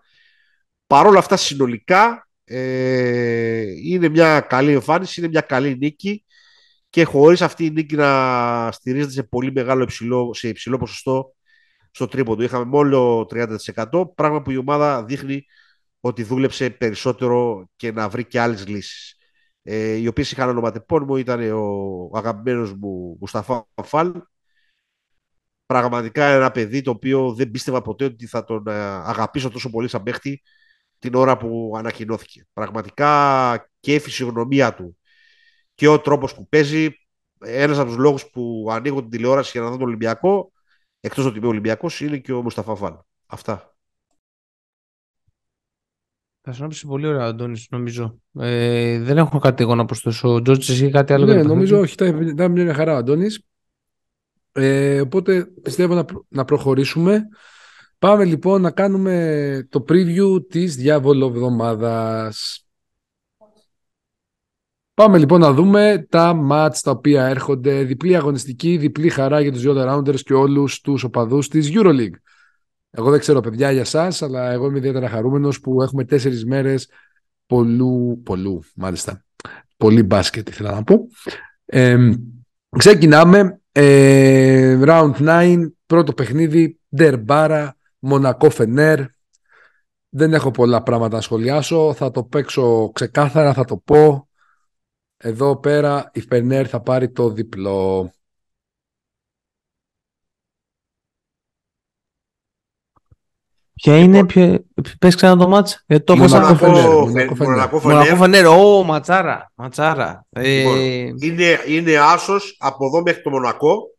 Παρ' όλα αυτά συνολικά ε, είναι μια καλή εμφάνιση, είναι μια καλή νίκη και χωρίς αυτή η νίκη να στηρίζεται σε πολύ μεγάλο υψηλό, σε υψηλό ποσοστό στο τρίποντο. Είχαμε μόνο 30% πράγμα που η ομάδα δείχνει ότι δούλεψε περισσότερο και να βρει και άλλες λύσεις. Ε, οι οποίες είχαν ονοματεπώνυμο ήταν ο αγαπημένος μου Μουσταφά Φαλ. Πραγματικά ένα παιδί το οποίο δεν πίστευα ποτέ ότι θα τον ε, αγαπήσω τόσο πολύ σαν παίχτη την ώρα που ανακοινώθηκε. Πραγματικά και η φυσιογνωμία του και ο τρόπος που παίζει. Ένας από τους λόγους που ανοίγω την τηλεόραση για να δω τον Ολυμπιακό, εκτός ότι είμαι Ολυμπιακός, είναι και ο Μουσταφά Φάλ. Αυτά. Θα συνόψει πολύ ωραία, Αντώνης, νομίζω. Ε, δεν έχω κάτι εγώ να προσθέσω. Ο Τζόρτζ, εσύ κάτι άλλο. Ναι, νομίζω όχι. Ήταν μια χαρά, Αντώνης. Ε, οπότε πιστεύω να, να προχωρήσουμε. Πάμε λοιπόν να κάνουμε το preview της διάβολο-εβδομάδας. Πάμε λοιπόν να δούμε τα μάτς τα οποία έρχονται. Διπλή αγωνιστική, διπλή χαρά για τους δύο rounders και όλους τους οπαδούς της EuroLeague. Εγώ δεν ξέρω παιδιά για σας, αλλά εγώ είμαι ιδιαίτερα χαρούμενος που έχουμε τέσσερις μέρες πολλού, πολλού μάλιστα, πολύ μπάσκετ ήθελα να πω. Ε, ξεκινάμε, ε, round 9, πρώτο παιχνίδι, Ντερμπάρα, Μονακό Φενέρ. Δεν έχω πολλά πράγματα να σχολιάσω, θα το παίξω ξεκάθαρα, θα το πω. Εδώ πέρα η Φενέρ θα πάρει το διπλό. Ποια είναι, ποιο... πες ξανά το μάτς, γιατί το έχω σαν Μονακό Φενέρ, Φενέρ. Μονακό Φενέρ. Μονακό Μονακό Φενέρ. Φενέρ, ω, ματσάρα, ματσάρα. Λοιπόν, Ε, είναι, είναι άσος από εδώ μέχρι το Μονακό.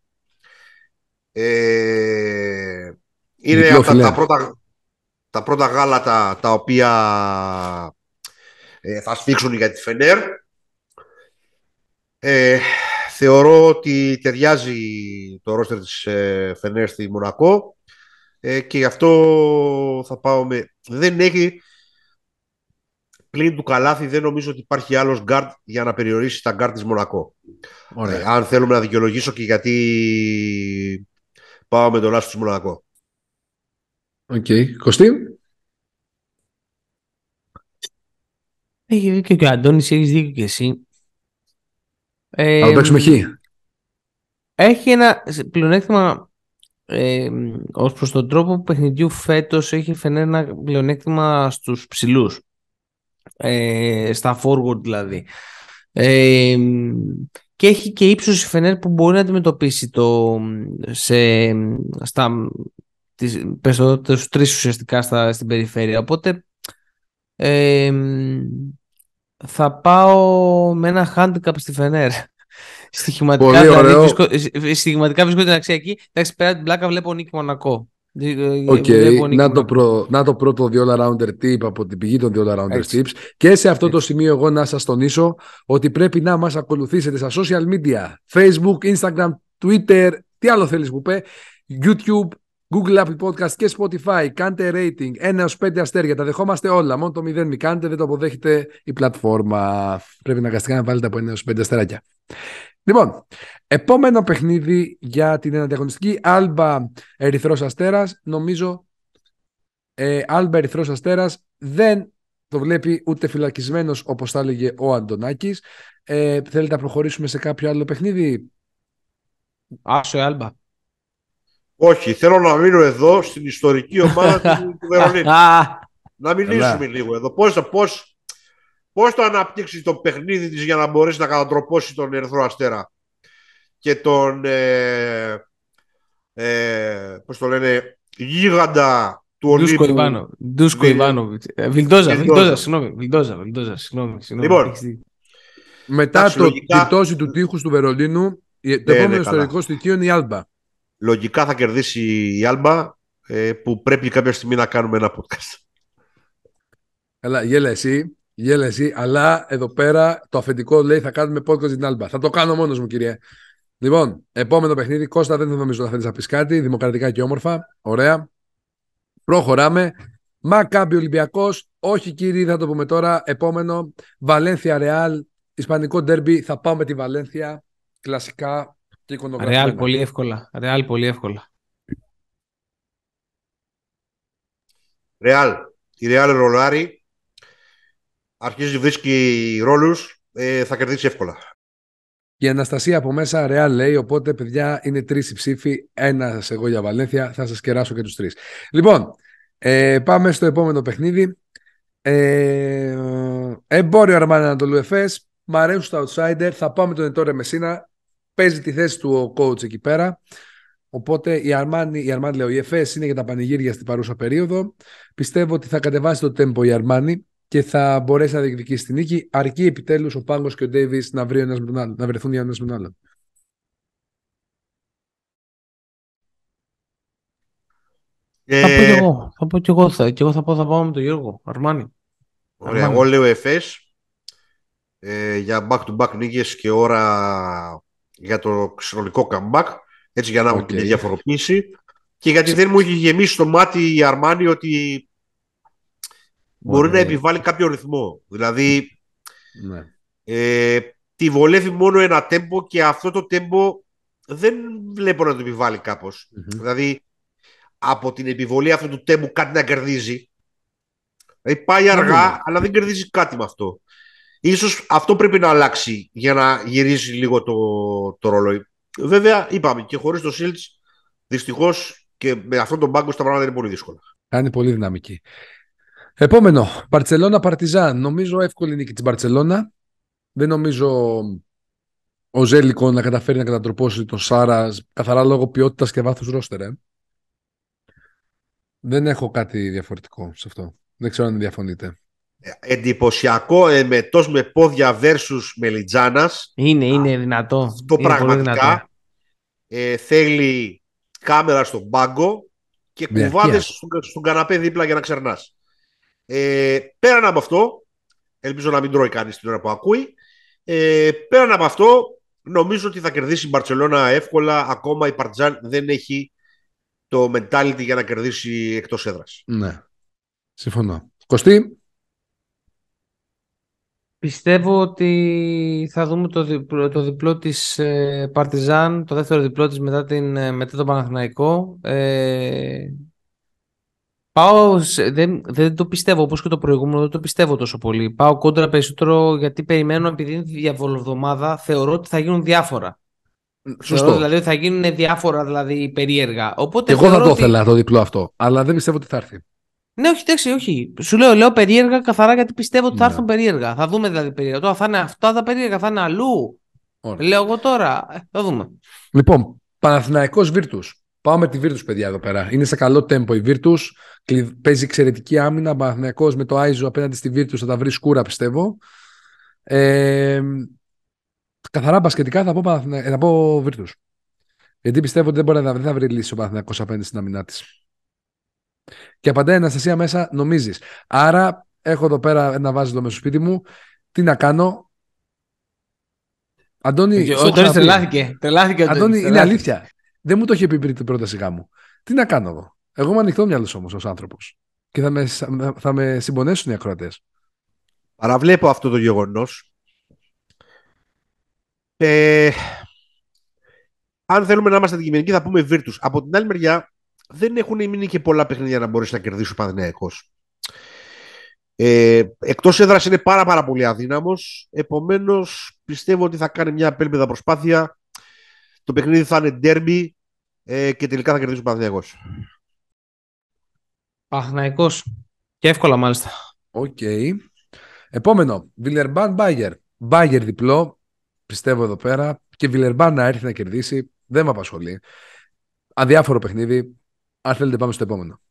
Ε, είναι Διπλό από τα, φιλέ. τα πρώτα, τα πρώτα γάλατα τα οποία ε, θα σφίξουν για τη Φενέρ. Ε, θεωρώ ότι ταιριάζει το ρόστερ της ε, Φενέρ στη Μονακό ε, και γι' αυτό θα πάω με... Δεν έχει πλην του Καλάθη δεν νομίζω ότι υπάρχει άλλος γκαρντ για να περιορίσει τα γκαρντ της Μονακό. Ωραία. Ε, αν θέλουμε να δικαιολογήσω και γιατί πάω με τον Άσο της Μονακό. Οκ. Κωστή; Έχει δίκιο και ο Αντώνης, έχεις δίκιο και εσύ. Ε, Θα το παίξουμε χ. Έχει ένα πλεονέκτημα ε, ως προς τον τρόπο παιχνιδιού φέτος έχει φανεί ένα πλεονέκτημα στους ψηλούς. Ε, στα forward δηλαδή. Ε, και έχει και ύψος η Φενέρ που μπορεί να αντιμετωπίσει το, σε, στα, τις, πες το, τους τρεις ουσιαστικά στα, στην περιφέρεια. Οπότε ε, θα πάω με ένα handicap στη Φενέρ. Στοιχηματικά, Πολύ δηλαδή, ωραίο. βρίσκω, ε, στοιχηματικά βρίσκω την αξία εκεί. Εντάξει, πέρα την πλάκα βλέπω νίκη Μονακό. Ε, Οκ, βλέπω νίκη να, το Μονακό. προ, να το πρώτο δύο rounder tip από την πηγή των δύο rounder Έτσι. tips. Και σε αυτό το σημείο εγώ να σας τονίσω ότι πρέπει να μας ακολουθήσετε στα social media. Facebook, Instagram, Twitter, τι άλλο θέλεις που πέ, YouTube, Google Apple Podcast και Spotify. Κάντε rating 1 έως 5 αστέρια. Τα δεχόμαστε όλα. Μόνο το 0 μη κάνετε, δεν το αποδέχεται η πλατφόρμα. Πρέπει να να βάλετε από 1 έως 5 αστεράκια. Λοιπόν, επόμενο παιχνίδι για την ανταγωνιστική Άλμπα Ερυθρός Αστέρας. Νομίζω ε, Άλμπα Ερυθρός Αστέρας δεν το βλέπει ούτε φυλακισμένος όπως θα έλεγε ο Αντωνάκης. Ε, θέλετε να προχωρήσουμε σε κάποιο άλλο παιχνίδι; Άσο η Άλμπα. Όχι, θέλω να μείνω εδώ στην ιστορική ομάδα του, <laughs> του Βερολίνου. Α, <laughs> να μιλήσουμε λίγο εδώ. Πώς, πώς, πώς το αναπτύξεις το παιχνίδι της για να μπορέσει να κατατροπώσεις τον Ερυθρό Αστέρα και τον ε, ε, πώς το λένε γίγαντα του Ντούσκο Ολύμπου. Ιβάνο. Ντούσκο Βιλ- Ιβάνοβιτ. Ε, Βιλντόζα, Βιλντόζα. Βιλντόζα, συγγνώμη. Βιλντόζα, Βιλντόζα, συγγνώμη. συγγνώμη, Λοιπόν. έχεις δίκιο. Μετά Εντάξει, το, λογικά- την πτώση του τείχους του Βερολίνου, το Ναι, επόμενο ναι, καλά. ιστορικό στοιχείο είναι η Άλμπα. Λογικά θα κερδίσει η Άλμπα ε, που πρέπει κάποια στιγμή να κάνουμε ένα podcast. Καλά, γέλα εσύ, γέλα εσύ, αλλά εδώ πέρα το αφεντικό λέει θα κάνουμε podcast στην Άλμπα. Θα το κάνω μόνος μου, κύριε. Λοιπόν, επόμενο παιχνίδι. Κώστα, δεν νομίζω να θέλεις να πεις κάτι. Δημοκρατικά και όμορφα. Ωραία. Προχωράμε. Μακάμπι Ολυμπιακός. Όχι, κύριε, θα το πούμε τώρα. Επόμενο. Βαλένθια Ρεάλ. Ισπανικό ντέρμπι. Θα πάω με τη Βαλένθια. Κλασικά και εικονογραφημένα. Ρεάλ πολύ εύκολα. Ρεάλ πολύ εύκολα. Ρεάλ. Η Ρεάλ ρολάρει. Αρχίζει να βρίσκει ρόλους. Ε, θα κερδίσει εύκολα. Η Αναστασία από μέσα Ρεάλ λέει. Οπότε, παιδιά, είναι τρεις οι ψήφοι. Ένας εγώ για Βαλένθια. Θα σας κεράσω και τους τρεις. Λοιπόν, ε, πάμε στο επόμενο παιχνίδι. Ε, εμπόριο Αρμάνι Ανατολού Εφές. Μ' αρέσουν τα outsider. Θα πάμε τον Ετόρε Μεσίνα. Παίζει τη θέση του ο coach εκεί πέρα. Οπότε η Αρμάνι, η Αρμάνι λέω, η Εφές είναι για τα πανηγύρια στην παρούσα περίοδο. Πιστεύω ότι θα κατεβάσει το τέμπο η Αρμάνι και θα μπορέσει να διεκδικήσει την νίκη. Αρκεί επιτέλους ο Πάγκος και ο Ντέιβις να, βρει ο ένας με τον άλλον, να βρεθούν οι ένας με τον άλλον. Ε, Θα πω κι εγώ. Θα πω κι εγώ. Θα, κι εγώ θα πω θα πάω με τον Γιώργο Αρμάνι. Ωραία, Αρμάνι. εγώ λέω Εφές ε, για back-to-back νίκες και ώρα για το συνολικό comeback. Έτσι για να έχουμε Οκ. και μια διαφοροποίηση. Και γιατί δεν μου έχει γεμίσει το μάτι η Αρμάνι ότι μπορεί Ωραία. να επιβάλλει κάποιο ρυθμό. Δηλαδή Ναι. ε, τη βολεύει μόνο ένα τέμπο και αυτό το τέμπο δεν βλέπω να το επιβάλλει κάπως. Μμμ. Δηλαδή από την επιβολή αυτού του τέμπου κάτι να κερδίζει. Δηλαδή πάει Να αργά, δούμε. αλλά δεν κερδίζει κάτι με αυτό. Ίσως αυτό πρέπει να αλλάξει για να γυρίσει λίγο το, το ρολόι. Βέβαια, είπαμε και χωρίς το Σίλτς, δυστυχώς και με αυτόν τον πάγκο τα πράγματα είναι πολύ δύσκολα. Κάνει πολύ δυναμική. Επόμενο. Μπαρτσελώνα Παρτιζάν. Νομίζω εύκολη νίκη της Μπαρτσελώνα. Δεν νομίζω ο Ζέλικο να καταφέρει να κατατροπώσει τον Σάρα καθαρά λόγω ποιότητας και βάθους ρόστερ. ε. Δεν έχω κάτι διαφορετικό σε αυτό. Δεν ξέρω αν διαφωνείτε. Ε, εντυπωσιακό εμετός με πόδια versus Μελιτζάνας. Είναι, είναι δυνατό. Αυτό είναι πολύ δυνατό. πραγματικά ε, θέλει κάμερα στον πάγκο και Διαρκείας. κουβάδες στον, στον καναπέ δίπλα για να ξερνάς. Ε, πέραν από αυτό, ελπίζω να μην τρώει κανείς την ώρα που ακούει, ε, πέραν από αυτό, νομίζω ότι θα κερδίσει η Μπαρτσελώνα εύκολα. Ακόμα η Παρτζάν δεν έχει το mentality για να κερδίσει εκτός έδρας. Ναι. Συμφωνώ. Κωστή, Πιστεύω ότι θα δούμε το διπλό, το διπλό της ε, Παρτιζάν, το δεύτερο διπλό της μετά, την, ε, μετά τον Παναθηναϊκό. Ε, πάω, σε- δεν, δεν το πιστεύω όπως και το προηγούμενο, δεν το πιστεύω τόσο πολύ. Πάω κόντρα περισσότερο γιατί περιμένω επειδή είναι διαβολοβδομάδα, θεωρώ ότι θα γίνουν διάφορα. Θεωρώ σωστό. δηλαδή ότι θα γίνουν διάφορα δηλαδή περίεργα. Οπότε Και εγώ θα θεωρώ το ότι- ήθελα το διπλό αυτό. Αλλά δεν πιστεύω ότι θα έρθει. Ναι, όχι, εντάξει, όχι. Σου λέω, λέω περίεργα καθαρά γιατί πιστεύω ότι θα Ναι. έρθουν περίεργα. Θα δούμε δηλαδή περίεργα. Τώρα θα είναι αυτά τα περίεργα, θα είναι αλλού. Ωραία. Λέω εγώ τώρα. Ε, θα δούμε. Λοιπόν, Παναθηναϊκός Βίρτους. Πάω με τη Βίρτους, παιδιά, εδώ πέρα. Είναι σε καλό τέμπο η Βίρτους. Κλει- Παίζει εξαιρετική άμυνα. Παναθηναϊκός με το Άιζο απέναντι στη Βίρτους θα τα βρει σκούρα, πιστεύω. Ε, καθαρά μπασκετικά θα πω, Παναθηνα... ε, θα πω Βίρτους. Γιατί πιστεύω ότι δεν μπορεί να δεν θα βρει λύση ο Παναθηναϊκός απέναντι στην άμυνά της. Και απαντάει η Αναστασία μέσα, νομίζεις. Άρα έχω εδώ πέρα ένα βάζελο με στο σπίτι μου. Τι να κάνω; Αντώνη, Και στο Ο έχω Αντώνης ξαναπεί. τρελάθηκε. Τρελάθηκε ο Αντώνης, Αντώνης, είναι τρελάθηκε. αλήθεια. Δεν μου το είχε πει πριν την πρόταση γάμου. Τι να κάνω εγώ; Εγώ είμαι ανοιχτό μυαλό όμως ως άνθρωπος. Και θα με, θα με συμπονέσουν οι ακροατές. Παραβλέπω αυτό το γεγονός. Ε, αν θέλουμε να είμαστε αντικειμενικοί θα πούμε Virtus. Από την άλλη μεριά δεν έχουν μείνει και πολλά παιχνίδια να μπορέσει να κερδίσεις ο Παναθηναϊκός. Ε, εκτός έδρας είναι πάρα πάρα πολύ αδύναμος. Επομένως πιστεύω ότι θα κάνει μια απέλπιδα προσπάθεια. Το παιχνίδι θα είναι ντέρμπι ε, και τελικά θα κερδίσει ο Παναθηναϊκός. Παναθηναϊκός. Και εύκολα μάλιστα. Οκ. Επόμενο. Βιλερμπάν Μπάγερ. Μπάγερ διπλό. Πιστεύω εδώ πέρα. Και Βιλερμπάν να έρθει να κερδίσει. Δεν με απασχολεί. Αδιάφορο παιχνίδι. Αν θέλετε, πάμε στο επόμενο.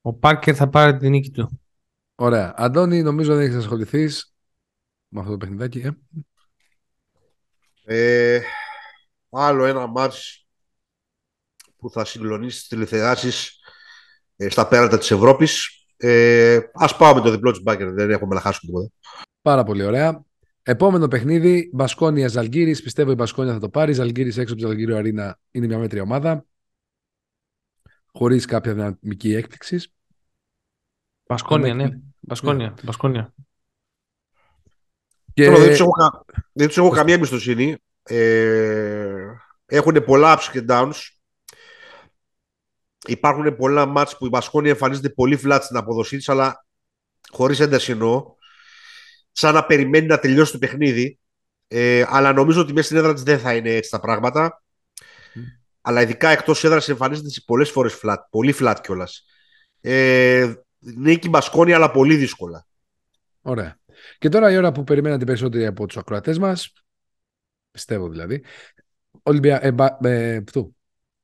Ο Πάρκερ θα πάρει την νίκη του. Ωραία. Αντώνη, νομίζω δεν έχεις ασχοληθείς με αυτό το παιχνιδάκι. Ε. Ε, άλλο ένα μάτς που θα συγκλονίσει τις τηλεθεάσεις ε, στα πέρατα της Ευρώπης. Ε, ας πάμε με το διπλό της Μπάκερ, δεν έχουμε να χάσουμε τίποτα. Πάρα πολύ ωραία. Επόμενο παιχνίδι, Μπασκόνια Ζαλγκύρης. Πιστεύω η Μπασκόνια θα το πάρει. Ζαλγκύρης έξω από τη Ζαλγκύριο Αρίνα είναι μια μέτρια ομάδα. Χωρίς κάποια δυναμική έκπληξη. Μπασκόνια, Ναι. ναι. Μπασκόνια. Μπασκόνια. Και... Τώρα δεν τους έχω, κα- δεν τους έχω καμία εμπιστοσύνη. Ε, έχουν πολλά ups και downs. Υπάρχουν πολλά μάτς που η Μπασκόνια εμφανίζεται πολύ flat στην αποδοσή της, αλλά χωρίς ένταση εννοώ. Σαν να περιμένει να τελειώσει το παιχνίδι. Ε, αλλά νομίζω ότι μέσα στην έδρα της δεν θα είναι έτσι τα πράγματα. Αλλά ειδικά εκτός έδρας εμφανίζεται σε πολλές φορές flat. Πολύ flat κιόλας. Ε, νίκη Μπασκόνια, αλλά πολύ δύσκολα. Ωραία. Και τώρα η ώρα που περιμένατε περισσότεροι από τους ακροατές μας, πιστεύω δηλαδή. Ολυμπια... Ε, μπα... ε, πτού.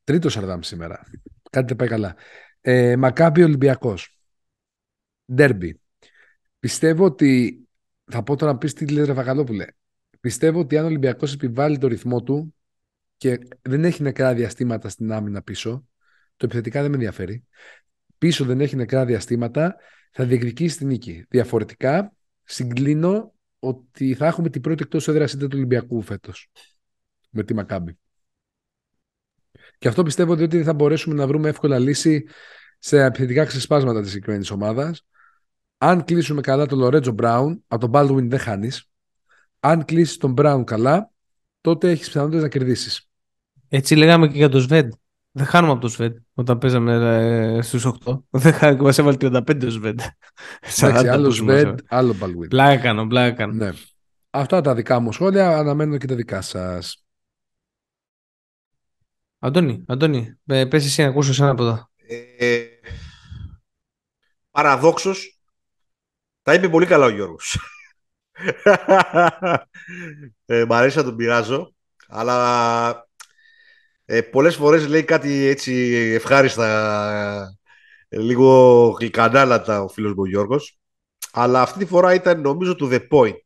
Τρίτος Σαρδάμ σήμερα. Κάτι δεν πάει καλά. Ε, Μακάμπι Ολυμπιακός. Ντέρμπι. Πιστεύω ότι. Θα πω τώρα να πεις τι λέει Ρεβαγαλόπουλε. Πιστεύω ότι αν ο Ολυμπιακός επιβάλλει το ρυθμό του και δεν έχει νεκρά διαστήματα στην άμυνα πίσω, το επιθετικά δεν με ενδιαφέρει. Πίσω δεν έχει νεκρά διαστήματα, θα διεκδικήσει την νίκη. Διαφορετικά, συγκλίνω ότι θα έχουμε την πρώτη εκτός έδρας ήττα του Ολυμπιακού φέτος. Με τη Μακάμπη. Και αυτό πιστεύω ότι θα μπορέσουμε να βρούμε εύκολα λύση σε επιθετικά ξεσπάσματα της συγκεκριμένης ομάδας. Αν κλείσουμε καλά τον Λορέτζο Μπράουν, από τον Baldwin δεν χάνεις. Αν κλείσει τον Μπράουν καλά, τότε έχεις πιθανότητες να κερδίσεις. Έτσι λέγαμε και για το Σβέντ. Δεν χάνουμε από το Σβέντ όταν παίζαμε ε, στους 8. Δεν χάνουμε, μας έβαλε 35 ο Σβέντ. Εντάξει, άλλο Σβέντ, άλλο Baldwin. Πλάκα κάνω, πλάκα κάνω. Ναι. Αυτά τα δικά μου σχόλια. Αναμένω και τα δικά σας. Αντώνη, Αντώνη, ε, πες εσύ να ακούσω εσένα από εδώ. Ε, παραδόξως, τα είπε πολύ καλά ο Γιώργος. <laughs> ε, μ' αρέσει να τον πειράζω, αλλά Ε, πολλές φορές λέει κάτι έτσι ευχάριστα, λίγο γλυκανάλατα ο φίλος μου ο Γιώργος. Αλλά αυτή τη φορά ήταν νομίζω to the point.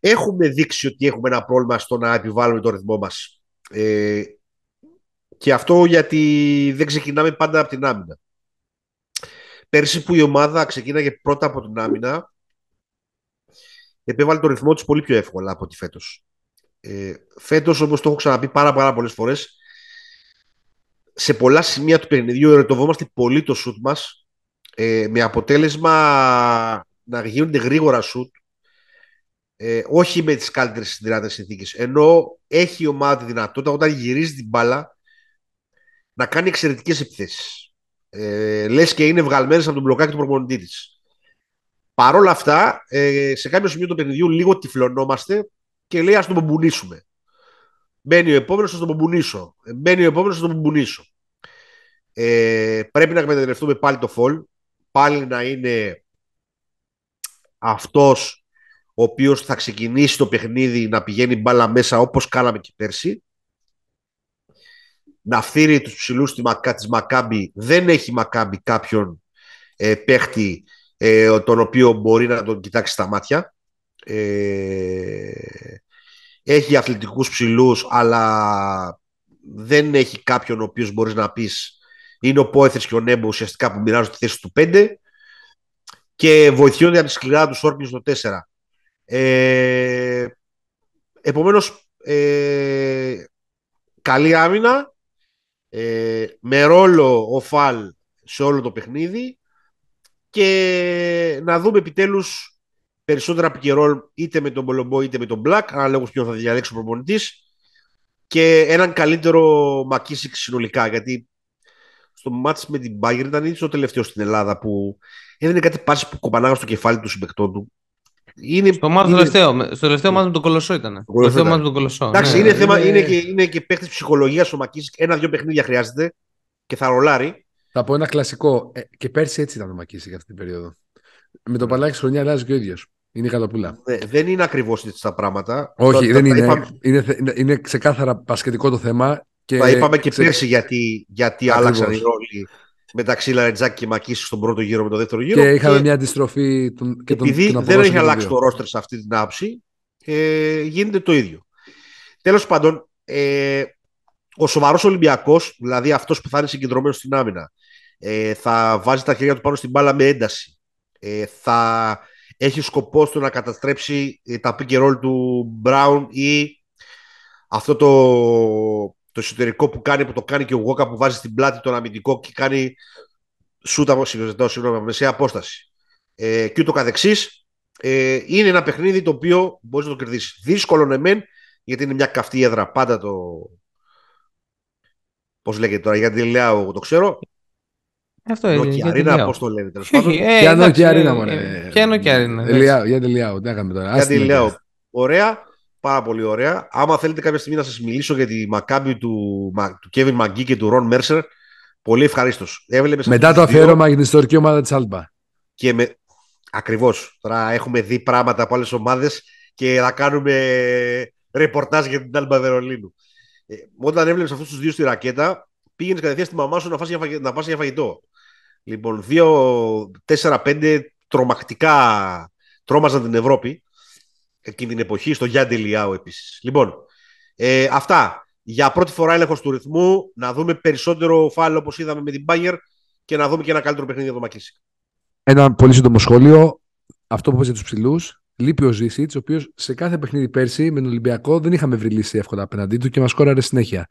Έχουμε δείξει ότι έχουμε ένα πρόβλημα στο να επιβάλλουμε το ρυθμό μας. Ε, και αυτό γιατί δεν ξεκινάμε πάντα από την άμυνα. Πέρσι που η ομάδα ξεκίναγε πρώτα από την άμυνα, επέβαλε το ρυθμό της πολύ πιο εύκολα από τη φέτος. Ε, φέτος, όπως το έχω ξαναπεί πάρα, πάρα πολλές φορές, σε πολλά σημεία του παιχνιδιού ερωτοβόμαστε πολύ το σουτ μας, ε, με αποτέλεσμα να γίνονται γρήγορα σουτ, ε, όχι με τις καλύτερες δυνατές συνθήκες. Ενώ έχει η ομάδα τη δυνατότητα όταν γυρίζει την μπάλα να κάνει εξαιρετικές επιθέσεις. Ε, λες και είναι βγαλμένες από τον μπλοκάκι του προπονητή της. Παρ' όλα αυτά, ε, σε κάποιο σημείο του παιχνιδιού λίγο τυφλωνόμαστε και λέει ας τον μπουμπουνίσουμε. Μπαίνει ο επόμενος, θα τον μπουμπουνίσω. Ε, μπαίνει ο επόμενος, θα τον μπουμπουνίσω. Ε, πρέπει να εκμεταλλευτούμε πάλι το φολ. Πάλι να είναι αυτός ο οποίος θα ξεκινήσει το παιχνίδι να πηγαίνει μπάλα μέσα όπως κάναμε και πέρσι. Να φύρει τους ψηλούς της Μακάμπη. Δεν έχει Μακάμπη κάποιον ε, παίχτη ε, τον οποίο μπορεί να τον κοιτάξει στα μάτια. Ε, έχει αθλητικούς ψηλούς, αλλά δεν έχει κάποιον ο οποίος μπορείς να πεις είναι ο Πόεθρης και ο Νέμπο ουσιαστικά που μοιράζουν τη θέση του 5 και βοηθιόνται από τη σκληρά τους Όρκινου στο 4. Ε, επομένως, ε, καλή άμυνα, ε, με ρόλο ο Φαλ σε όλο το παιχνίδι και να δούμε επιτέλους περισσότερα pick είτε με τον Μπολομπό είτε με τον Black, ανάλογα ποιον θα διαλέξει ο προπονητής. Και έναν καλύτερο Μακίσικ συνολικά. Γιατί στο μάτς με την Bayern ήταν ήδη ο τελευταίο στην Ελλάδα που έδινε κάτι πάση που κοπανάγα στο κεφάλι του συμπεκτών του. Είναι, στο μάτι είναι... τελευταίο, στο τελευταίο μάτι με τον Κολοσσό ήταν. Το τελευταίο μάτι με τον Κολοσσό. Εντάξει, ναι, είναι, θέμα, είναι, και, είναι και παίχτης ψυχολογίας ο Μακίσικ. Ένα-δύο παιχνίδια χρειάζεται και θα ρολάρει. Θα πω ένα κλασικό. Ε, και πέρσι έτσι ήταν ο Μακίσικ αυτή την περίοδο. Με το παλάκι χρονιάς αλλάζει και ο ίδιος. Είναι η καταπούλα. Ναι, δεν είναι ακριβώς έτσι τα πράγματα. Όχι, τα, δεν τα είναι. Είπαμε... είναι. Είναι ξεκάθαρα πασχετικό το θέμα. Και... Τα είπαμε και Ξε... πέρσι γιατί, γιατί άλλαξαν οι ρόλοι μεταξύ Λαρετζάκη και Μακίσης στον πρώτο γύρο με τον δεύτερο γύρο. Και είχαμε μια αντιστροφή. Τον, και επειδή τον, δεν έχει αλλάξει το ρόστερ σε αυτή την άψη, ε, γίνεται το ίδιο. Τέλος πάντων, ε, ο σοβαρός Ολυμπιακός, δηλαδή αυτός που θα είναι συγκεντρωμένος στην άμυνα, ε, θα βάζει τα χέρια του πάνω στην μπάλα με ένταση. Ε, θα έχει σκοπό του να καταστρέψει ε, τα pick roll του Brown ή αυτό το, το εσωτερικό που κάνει, που το κάνει και ο Γόκα που βάζει στην πλάτη τον αμυντικό και κάνει σούτα συγγνώμη, μεσαία απόσταση. Ε, και ούτω καθεξής. Ε, είναι ένα παιχνίδι το οποίο μπορείς να το κερδίσεις. Δύσκολο ναι μεν, γιατί είναι μια καυτή έδρα. Πάντα το. Πώς λέγεται τώρα, γιατί λέω, το ξέρω. Αυτό είναι. Νόκια Αρίνα, πώς το λένε τέλος πάντων. <laughs> Για Νόκια Αρίνα, μόνο. Ποια Νόκια Αρίνα. Για Τελειάου, τι έκαμε τώρα. Για Τελειάου. Ωραία, πάρα πολύ ωραία. Άμα θέλετε κάποια στιγμή να σας μιλήσω για τη Μακάμπη του, του Κέβιν Μαγκή και του Ρον Μέρσερ, πολύ ευχαρίστως. Μετά το αφιέρωμα για την ιστορική ομάδα της Άλμπα. Και με... Ακριβώς. Τώρα έχουμε δει πράγματα από άλλες ομάδες και θα κάνουμε ρεπορτάζ για την Άλμπα Βερολίνου. Ε, όταν έβλεπες αυτούς τους δύο στη ρακέτα, πήγαινες κατευθείαν στη μαμά σου να φας για, να για φαγητό. Λοιπόν, 2-4-5 τρομακτικά τρόμαζαν την Ευρώπη εκείνη την εποχή, στο Γιάννη Λιάου επίσης. Λοιπόν, ε, αυτά. Για πρώτη φορά έλεγχος του ρυθμού, να δούμε περισσότερο φάλο όπως είδαμε με την Bayern και να δούμε και ένα καλύτερο παιχνίδι από το Μακίσικ. Ένα πολύ σύντομο σχόλιο. Αυτό που είπες για τους ψηλούς. Λείπει ο Ζήσιτς, ο οποίος σε κάθε παιχνίδι πέρσι με τον Ολυμπιακό δεν είχαμε βρει λύση εύκολα απέναντί του και μας κόραρε συνέχεια.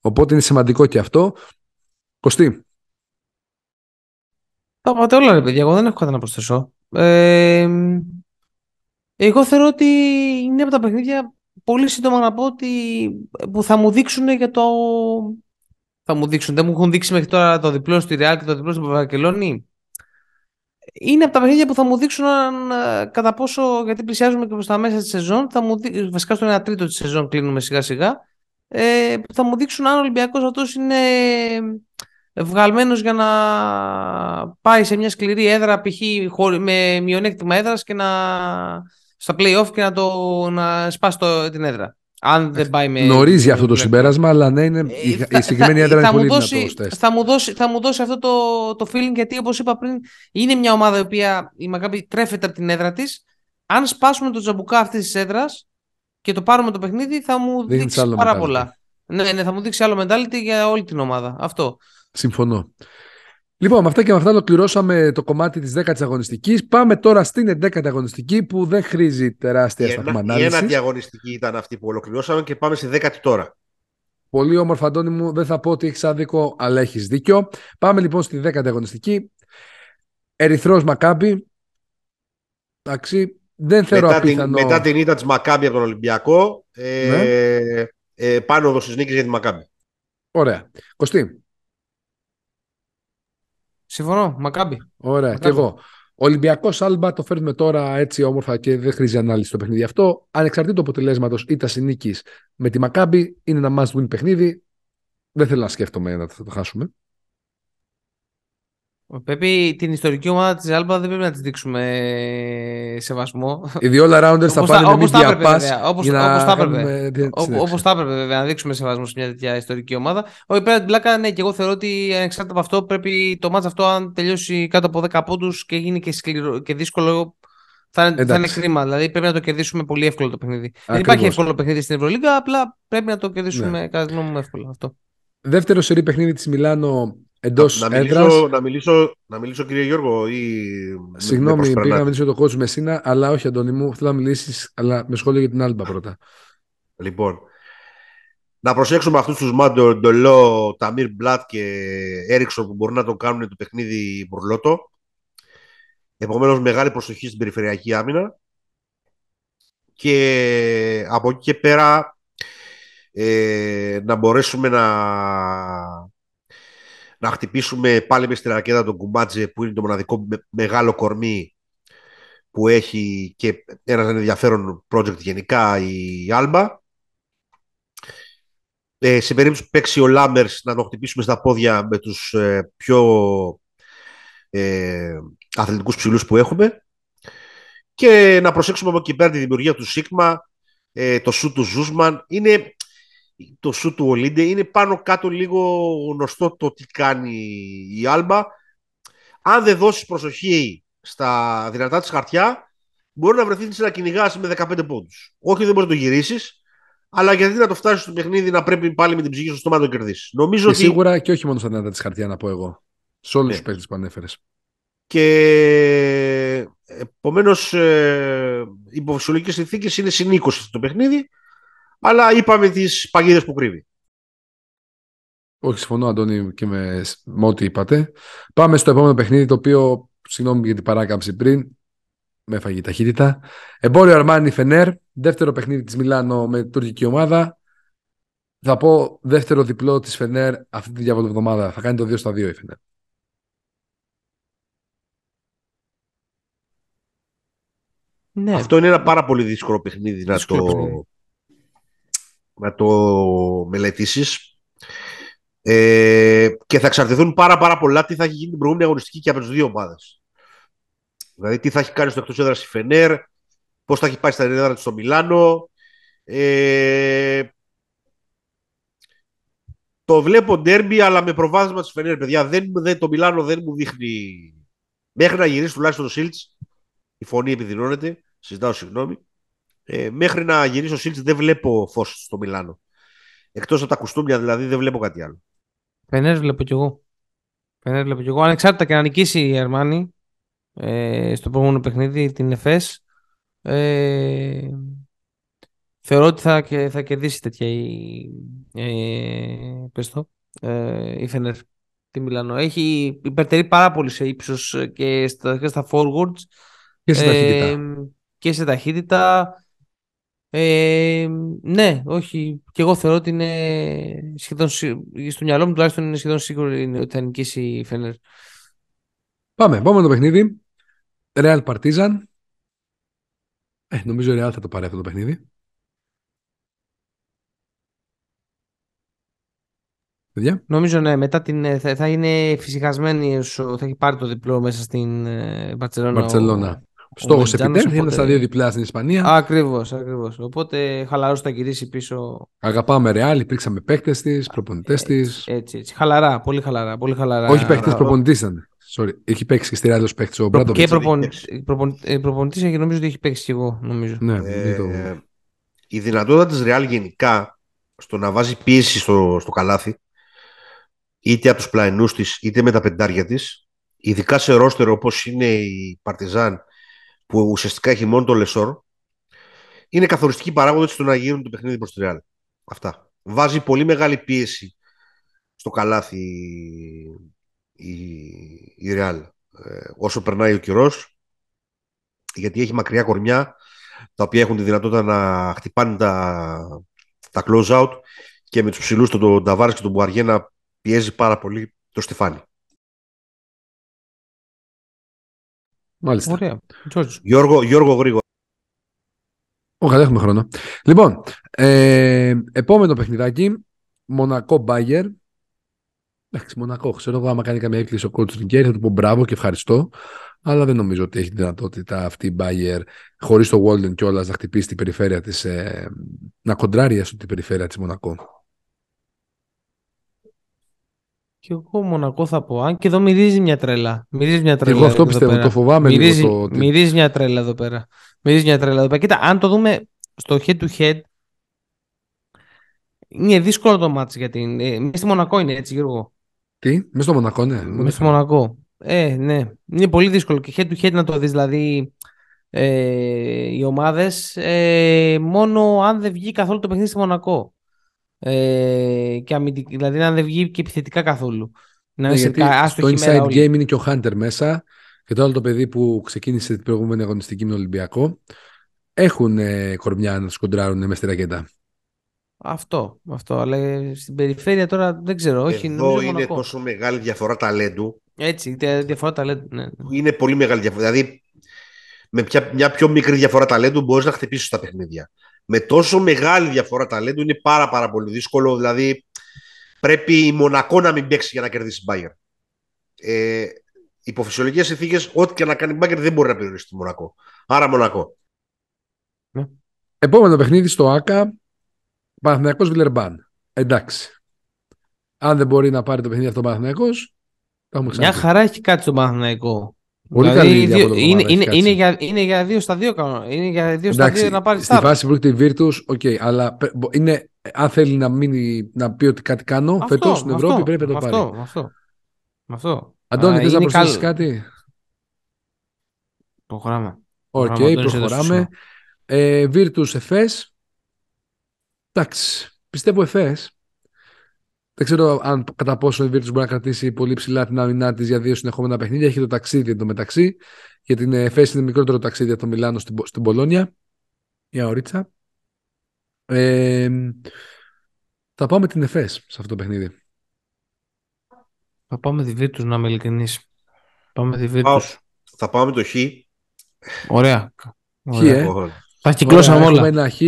Οπότε είναι σημαντικό και αυτό. Κωστή. Τα πάτε όλα, ρε παιδιά. Εγώ δεν έχω κάτι να προσθέσω. Ε, εγώ θεωρώ ότι είναι από τα παιχνίδια πολύ σύντομα να πω ότι που θα μου δείξουν για το. Θα μου δείξουν. Δεν μου έχουν δείξει μέχρι τώρα το διπλό στη Real και το διπλό στην Βαρκελόνη. Είναι από τα παιχνίδια που θα μου δείξουν αν, ε, κατά πόσο, γιατί πλησιάζουμε και προς τα μέσα της σεζόν, θα μου δει, βασικά στο 1 τρίτο της σεζόν κλείνουμε σιγά σιγά, ε, που θα μου δείξουν αν ο Ολυμπιακός αυτός είναι βγαλμένος για να πάει σε μια σκληρή έδρα π.χ. με μειονέκτημα έδρας και να στα play-off και να, το, να σπάσει το, την έδρα. Αν δεν πάει με. Νωρί για αυτό το με- συμπέρασμα, αλλά ναι, είναι, η, Ε, θα- η συγκεκριμένη θα- έδρα είναι θα πολύ μου δώσει- δυνατός τεστ. θα, μου δώσει, θα μου δώσει αυτό το, το feeling γιατί όπως είπα πριν είναι μια ομάδα η οποία η Μακάμπη τρέφεται από την έδρα της αν σπάσουμε το τζαμπουκά αυτής της έδρας και το πάρουμε το παιχνίδι θα μου Δείχνει δείξει άλλο πάρα mentality. πολλά ναι, ναι, θα μου δείξει άλλο mentality για όλη την ομάδα αυτό Συμφωνώ. Λοιπόν, με αυτά και με αυτά ολοκληρώσαμε το κομμάτι της 10η αγωνιστικής. Πάμε τώρα στην 11η αγωνιστική που δεν χρήζει τεράστια Η, σταθμά ένα, η ένατη ανάλυση. αγωνιστική ήταν αυτή που ολοκληρώσαμε και πάμε στη δέκατη τώρα. Πολύ όμορφα, Αντώνη μου. Δεν θα πω ότι έχεις άδικο, αλλά έχεις δίκιο. Πάμε λοιπόν στη 10η αγωνιστική. Ερυθρός Μακάμπι. Εντάξει. Δεν θεωρώ Μετά την, απίθανο. μετά την ήττα της Μακάμπη από τον Ολυμπιακό, ε, Ναι. ε, πάνω στι νίκε για τη Μακάμπη. Ωραία. Κωστή. Συμφωνώ, Μακάμπη Ωραία. Μακάμπι. Και εγώ. Ολυμπιακός Άλμπα το φέρνουμε τώρα έτσι όμορφα και δεν χρήζει ανάλυση το παιχνίδι αυτό. Ανεξαρτήτου αποτελέσματος ή τας νίκης με τη Μακάμπη, είναι ένα must win παιχνίδι. Δεν θέλω να σκέφτομαι να το, το χάσουμε. Πρέπει την ιστορική ομάδα της Άλμπα δεν πρέπει να της δείξουμε ε, σεβασμό Οι δύο all-rounders θα Όπως πάνε τα- με όπως τα media έπρεπε, pass βέβαια. Όπως- για να όπως τα έπρεπε. κάνουμε τη- Όπω συνέντευξη. όπως θα έπρεπε βέβαια να δείξουμε σεβασμό σε μια τέτοια ιστορική ομάδα. Όχι πέρα την πλάκα, ναι, και εγώ θεωρώ ότι ανεξάρτητα από αυτό πρέπει το μάτς αυτό, αν τελειώσει κάτω από 10 πόντους και γίνει και, σκληρό, και δύσκολο, θα είναι, θα είναι Εντάξει. κρίμα. Δηλαδή πρέπει να το κερδίσουμε πολύ εύκολο το παιχνίδι. Δεν Ακριβώς. υπάρχει εύκολο παιχνίδι στην Ευρωλίγα, απλά πρέπει να το κερδίσουμε Ναι. κατά τη γνώμη μου εύκολα. Αυτό. Δεύτερο σερί παιχνίδι της Μιλάνο εντός να, έδρα. μιλήσω, να, μιλήσω, να μιλήσω, κύριε Γιώργο, ή. με Συγγνώμη, πήγα προσπερνάτε. να μιλήσω το coach Μεσίνα, αλλά όχι, Αντώνη μου. Θέλω να μιλήσεις, αλλά με σχόλιο για την Άλμπα πρώτα. Λοιπόν, να προσέξουμε αυτούς τους Μάντο, Ντολό, Ταμίρ Μπλατ και Έριξον που μπορούν να το κάνουν το παιχνίδι μπουρλότο. Επομένως, μεγάλη προσοχή στην περιφερειακή άμυνα. Και από εκεί και πέρα ε, να μπορέσουμε να, να χτυπήσουμε πάλι μες στη ρακέτα τον Κουμάτζε που είναι το μοναδικό με- μεγάλο κορμί που έχει και ένας ενδιαφέρον project γενικά η Άλμπα. Ε, σε περίπτωση που παίξει ο Λάμπερς να τον χτυπήσουμε στα πόδια με τους ε, πιο ε, αθλητικούς ψηλούς που έχουμε και να προσέξουμε από εκεί πέρα τη δημιουργία του Σίγμα, ε, το σου του Ζούσμαν. Είναι, το σου του Ολίντε είναι πάνω κάτω λίγο γνωστό το τι κάνει η Άλμπα. Αν δεν δώσεις προσοχή στα δυνατά της χαρτιά, μπορεί να βρεθείς να κυνηγάς με 15 πόντους. Όχι δεν μπορείς να το γυρίσεις, αλλά γιατί να το φτάσεις στο παιχνίδι να πρέπει πάλι με την ψυχή στο στόμα να το κερδίσεις. Νομίζω Και ότι σίγουρα και όχι μόνο στα δυνατά της χαρτιά, να πω εγώ. Σε όλους Ναι. του παίκτες που ανέφερες. και επομένως ε, οι υποφυσιολογικές συνθήκες είναι συν 20 στο παιχνίδι, αλλά είπαμε τις παγίδες που κρύβει. Όχι, συμφωνώ, Αντώνη, και με, με ό,τι είπατε. Πάμε στο επόμενο παιχνίδι, το οποίο, συγγνώμη για την παράκαμψη πριν, με έφαγε η ταχύτητα. Εμπόριο Αρμάνι Φενέρ, δεύτερο παιχνίδι της Μιλάνο με τουρκική ομάδα. Θα πω δεύτερο διπλό της Φενέρ αυτή τη εβδομάδα. Θα κάνει το 2 στα 2 η Φενέρ. Ναι, Αυτό είναι ένα πάρα πολύ δύσκολο παιχνίδι να Δύσκολο το, παιχνίδι. Να το μελετήσεις. Ε, και θα εξαρτηθούν πάρα, πάρα πολλά τι θα έχει γίνει την προηγούμενη αγωνιστική και από τις δύο ομάδες. Δηλαδή τι θα έχει κάνει στο εκτός έδρας η Φενέρ, πώς θα έχει πάει στα έδρα της στο Μιλάνο. Ε, το βλέπω ντέρμπι αλλά με προβάδισμα της Φενέρ, παιδιά. Δεν, δεν, το Μιλάνο δεν μου δείχνει... Μέχρι να γυρίσει τουλάχιστον ο Σίλτς, η φωνή επιδεινώνεται, συζητάω συγγνώμη. Ε, μέχρι να γυρίσει ο Σίλτς δεν βλέπω φως στο Μιλάνο. Εκτός από τα κουστούμια δηλαδή δεν βλέπω κάτι άλλο. Φενέρ βλέπω κι εγώ. Φενέρ βλέπω κι εγώ. Ανεξάρτητα και να νικήσει η Αρμάνη ε, στο προηγούμενο παιχνίδι, την ΕΦΕΣ, ε, θεωρώ ότι θα, και- θα κερδίσει τέτοια η, ε, πες το, ε, η Φενέρ. Τη Μιλάνο. Έχει υπερτερεί πάρα πολύ σε ύψος και στα, και στα forwards Και σε ταχύτητα. ε, και σε ταχύτητα. Ε, ναι, όχι. Και εγώ θεωρώ ότι είναι σχεδόν σι- στο μυαλό μου τουλάχιστον είναι σχεδόν σίγουρο είναι ότι θα νικήσει η Φενέρ. Πάμε, επόμενο παιχνίδι. Real Partizan. Ε, νομίζω η Real θα το πάρει αυτό το παιχνίδι. Παιδιά. Νομίζω ναι, μετά την, ε, θα, θα είναι φυσικασμένη, όσο θα έχει πάρει το διπλό μέσα στην ε, Μπαρτσελώνα. ο- Μπαρτσελώνα. Στόχος Μεριτζάνος, επιτέλους, είναι οπότε- στα δύο διπλά στην Ισπανία. Ακριβώς, ακριβώς. Οπότε χαλαρός θα γυρίσει πίσω. Αγαπάμε Ρεάλ, υπήρξαμε παίκτες της, προπονητές της. Έτσι, έτσι. Χαλαρά, πολύ χαλαρά. Πολύ χαλαρά. Όχι παίκτες, α, προπονητής ήταν. Sorry. Έχει παίξει και στη Ρεάλ ως παίκτης ο Προ- Μπράντοβιτ. Και παίξει. προπονητής έχει νομίζω ότι έχει παίξει κι εγώ. Νομίζω. Ναι, Ε, μην το... η δυνατότητα της Real γενικά στο να βάζει πίεση στο, στο καλάθι είτε από τους πλαϊνούς της είτε με τα πεντάρια της ειδικά σε ρόστερο όπως είναι η Παρτιζάν που ουσιαστικά έχει μόνο το Λεσόρ είναι καθοριστική παράγοντα στο να γίνουν το παιχνίδι προς τη Real. Αυτά. Βάζει πολύ μεγάλη πίεση στο καλάθι η, η Real ε, όσο περνάει ο καιρός γιατί έχει μακριά κορμιά τα οποία έχουν τη δυνατότητα να χτυπάνε τα, τα close out και με τους ψηλούς τον, τον Ταβάρης και τον Μπουαριέ να πιέζει πάρα πολύ το Στεφάνι. Μάλιστα. Ωραία. Τζόρτζ. Γιώργο, Γιώργο γρήγορα. Όχι, δεν έχουμε χρόνο. Λοιπόν, ε, επόμενο παιχνιδάκι. Μονακό Μπάγκερ. Εντάξει, Μονακό. Ξέρω εγώ, άμα κάνει καμία έκκληση ο κότσου Νικέρι, θα του πω μπράβο και ευχαριστώ. Αλλά δεν νομίζω ότι έχει δυνατότητα αυτή η Μπάγκερ χωρίς το Walden κιόλας να χτυπήσει την περιφέρεια της. Ε, να κοντράρει έστω την περιφέρεια της Μονακό. Και εγώ Μονακό θα πω. Αν και εδώ μυρίζει μια τρέλα. Μυρίζει μια Και τρέλα. εγώ αυτό εδώ πιστεύω. πέρα. Το φοβάμαι Μυρίζει, λίγο. Το, ότι- μυρίζει μια τρέλα εδώ πέρα. Μυρίζει μια τρέλα εδώ πέρα. Κοίτα, αν το δούμε στο head to head, είναι δύσκολο το μάτς για την. Ε, μέσα στη Μονακό είναι έτσι, Γιώργο. Τι, μέσα στο Μονακό, ναι. Μέσα στη Μονακό. Ε, ναι. Είναι πολύ δύσκολο και head to head να το δεις. Δηλαδή, ε, οι ομάδες ε, μόνο αν δεν βγει καθόλου το παιχνίδι στη Μονακό. Ε, και αμυντικ- δηλαδή αν δεν βγει και επιθετικά καθόλου. Να Ναι, είναι σε γιατί κα- στο άστοχη inside μέρα game όλοι. είναι και ο Hunter μέσα και το άλλο το παιδί που ξεκίνησε την προηγούμενη αγωνιστική με τον Ολυμπιακό έχουν ε, κορμιά να τους κοντράρουν μες στη ρακέτα. Αυτό, αυτό. Αλλά ε, στην περιφέρεια τώρα δεν ξέρω. Όχι, Εδώ νομίζω είναι Μονακό. τόσο μεγάλη διαφορά ταλέντου. Έτσι, τε- διαφορά ταλέντου. Ναι. ναι. που Είναι πολύ μεγάλη διαφορά. Δηλαδή, με πια- μια πιο μικρή διαφορά ταλέντου μπορείς να χτυπήσεις τα παιχνίδια. Με τόσο μεγάλη διαφορά ταλέντου είναι πάρα, πάρα πολύ δύσκολο. Δηλαδή, πρέπει η Μονακό να μην παίξει για να κερδίσει την Bayern. Ε, υπό φυσιολογικέ συνθήκες, ό,τι και να κάνει η Bayern δεν μπορεί να περιορίσει τη Μονακό. Άρα, Μονακό. Επόμενο παιχνίδι στο ΑΚΑ Παναθηναϊκός Βιλερμπάν. Εντάξει. Αν δεν μπορεί να πάρει το παιχνίδι αυτό ο Παναθηναϊκός, τα έχουμε Μια ξαναπεί. χαρά έχει κάτι στον Παναθηναϊκό. Πολύ Δηλαδή, καλή δύο- διαποδοβολάδα είναι, έχει είναι, κάτσει. είναι, για, είναι για δύο στα δύο κανόνα. Είναι για δύο στα Εντάξει, δύο να πάρεις στη start. φάση που έρχεται η Virtus, οκ, αλλά πε- μπο- είναι, αν θέλει να, μείνει, να πει ότι κάτι κάνω Αυτό, φέτο στην αυτό, Ευρώπη πρέπει να το αυτό, πάρει. Αυτό, αυτό. Αντώνη, Α, θες να είναι προσθέσεις καλό. κάτι; Προχωράμε. Οκ, Προχωράμε, Αντώνης, εδώ προχωράμε. σου. Ε, Virtus Εφές. Εντάξει, πιστεύω Εφές. Δεν ξέρω αν κατά πόσο η Virtus μπορεί να κρατήσει πολύ ψηλά την άμυνά της για δύο συνεχόμενα παιχνίδια. Έχει το ταξίδι εντωμεταξύ. Για την Εφές είναι μικρότερο ταξίδι από το Μιλάνο στην, Πο- στην Πολόνια. Για ωρίτσα. Ε, θα πάμε την Εφές σε αυτό το παιχνίδι. Θα πάμε τη Virtus να είμαι ειλικρινής. Πάμε τη Πάω. Virtus. Θα πάμε το Χ. Ωραία. Χ, Ωραία. ε. Εγώ- Τα κυκλώσαμε Ωραία, όλα. Έχουμε ένα χ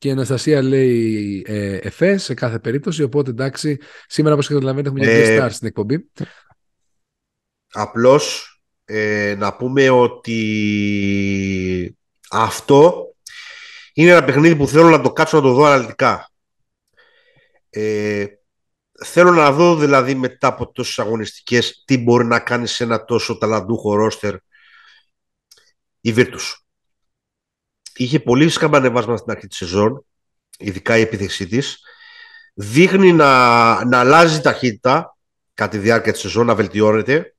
και η Αναστασία λέει ε, Εφές σε κάθε περίπτωση. Οπότε εντάξει, σήμερα όπως καταλαβαίνετε έχουμε μια Ε, guest star στην εκπομπή. Απλώς ε, να πούμε ότι αυτό είναι ένα παιχνίδι που θέλω να το κάτσω να το δω αναλυτικά. Ε, θέλω να δω δηλαδή μετά από τόσες αγωνιστικές τι μπορεί να κάνει σε ένα τόσο ταλαντούχο ρόστερ η Virtus. Είχε πολύ σκαμπανεβάσματα στην αρχή της σεζόν, ειδικά η επίθεσή της. Δείχνει να, να αλλάζει ταχύτητα κατά τη διάρκεια της σεζόν, να βελτιώνεται.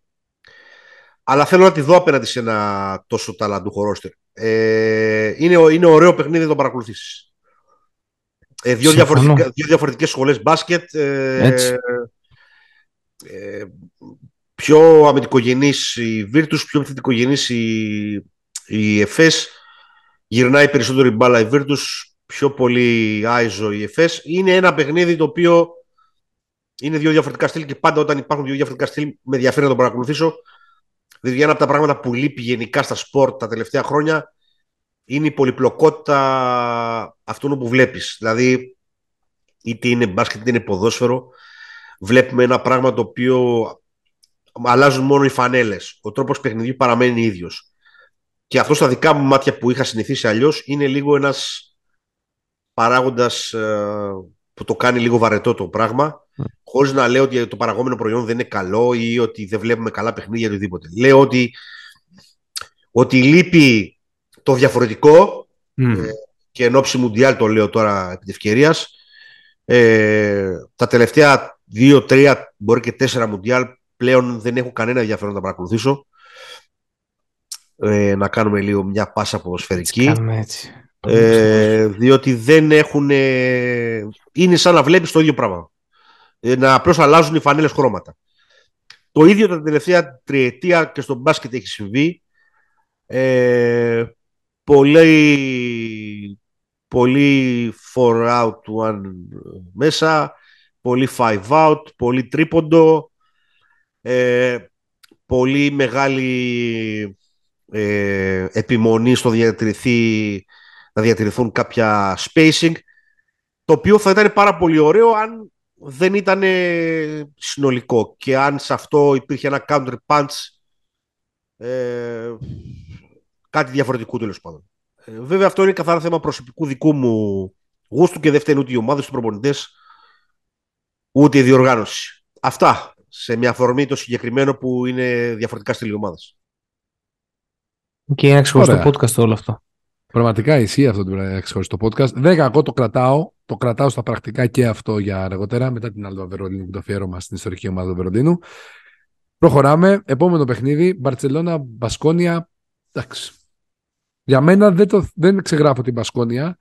Αλλά θέλω να τη δω απέναντι σε ένα τόσο ταλαντούχο ρόστερ. Ε, είναι, είναι ωραίο παιχνίδι να το παρακολουθήσεις. Ε, δύο, Συμφωνώ. διαφορετικά, δύο διαφορετικές σχολές μπάσκετ. Ε, Έτσι. ε, πιο αμυντικογενής η Virtus, πιο επιθετικογενής η, η Εφές. Γυρνάει περισσότερο η μπάλα η Virtus, πιο πολύ άιζο η Εφές. Είναι ένα παιχνίδι το οποίο είναι δύο διαφορετικά στυλ και πάντα όταν υπάρχουν δύο διαφορετικά στυλ με ενδιαφέρει να το παρακολουθήσω. Δηλαδή ένα από τα πράγματα που λείπει γενικά στα sport τα τελευταία χρόνια είναι η πολυπλοκότητα αυτών που βλέπεις. Δηλαδή είτε είναι μπάσκετ είτε είναι ποδόσφαιρο βλέπουμε ένα πράγμα το οποίο αλλάζουν μόνο οι φανέλες. Ο τρόπος παιχνιδιού παραμένει ίδιος. Και αυτό στα δικά μου μάτια που είχα συνηθίσει αλλιώς είναι λίγο ένας παράγοντας ε, που το κάνει λίγο βαρετό το πράγμα mm. χωρίς να λέω ότι το παραγόμενο προϊόν δεν είναι καλό ή ότι δεν βλέπουμε καλά παιχνίδια ή οτιδήποτε. Λέω ότι, ότι λείπει το διαφορετικό ε, και εν ώψη Μουντιάλ το λέω τώρα επί ευκαιρίας ε, τα τελευταία δύο, τρία, μπορεί και τέσσερα Μουντιάλ πλέον δεν έχω κανένα ενδιαφέρον να τα παρακολουθήσω ε, να κάνουμε λίγο μια πάσα ποδοσφαιρική. Έτσι, έτσι. Ε, διότι δεν έχουν. είναι σαν να βλέπεις το ίδιο πράγμα. Ε, να απλώς αλλάζουν οι φανέλες χρώματα. Το ίδιο τα τελευταία τριετία και στο μπάσκετ έχει συμβεί. Ε, πολύ, πολύ four out one μέσα, πολύ five out, πολύ τρίποντο, ε, πολύ μεγάλη ε, επιμονή στο διατηρηθεί, να διατηρηθούν κάποια spacing το οποίο θα ήταν πάρα πολύ ωραίο αν δεν ήταν συνολικό και αν σε αυτό υπήρχε ένα counter punch ε, κάτι διαφορετικού τέλος πάντων. Ε, βέβαια αυτό είναι καθαρά θέμα προσωπικού δικού μου γούστου και δεν φταίνει ούτε οι ομάδες, του προπονητές ούτε η διοργάνωση. Αυτά σε μια αφορμή το συγκεκριμένο που είναι διαφορετικά στήλη ομάδας. Και ένα ξεχωριστό podcast όλο αυτό. Πραγματικά ισχύει αυτό το ξεχωριστό podcast. Δεν κακό το κρατάω. Το κρατάω στα πρακτικά και αυτό για αργότερα, μετά την Αλβα Βερολίνου και το αφιέρωμα στην ιστορική ομάδα του Βερολίνου. Προχωράμε. Επόμενο παιχνίδι. Μπαρσελόνα, Μπασκόνια. Εντάξει. Για μένα δεν, το, δεν ξεγράφω την Μπασκόνια.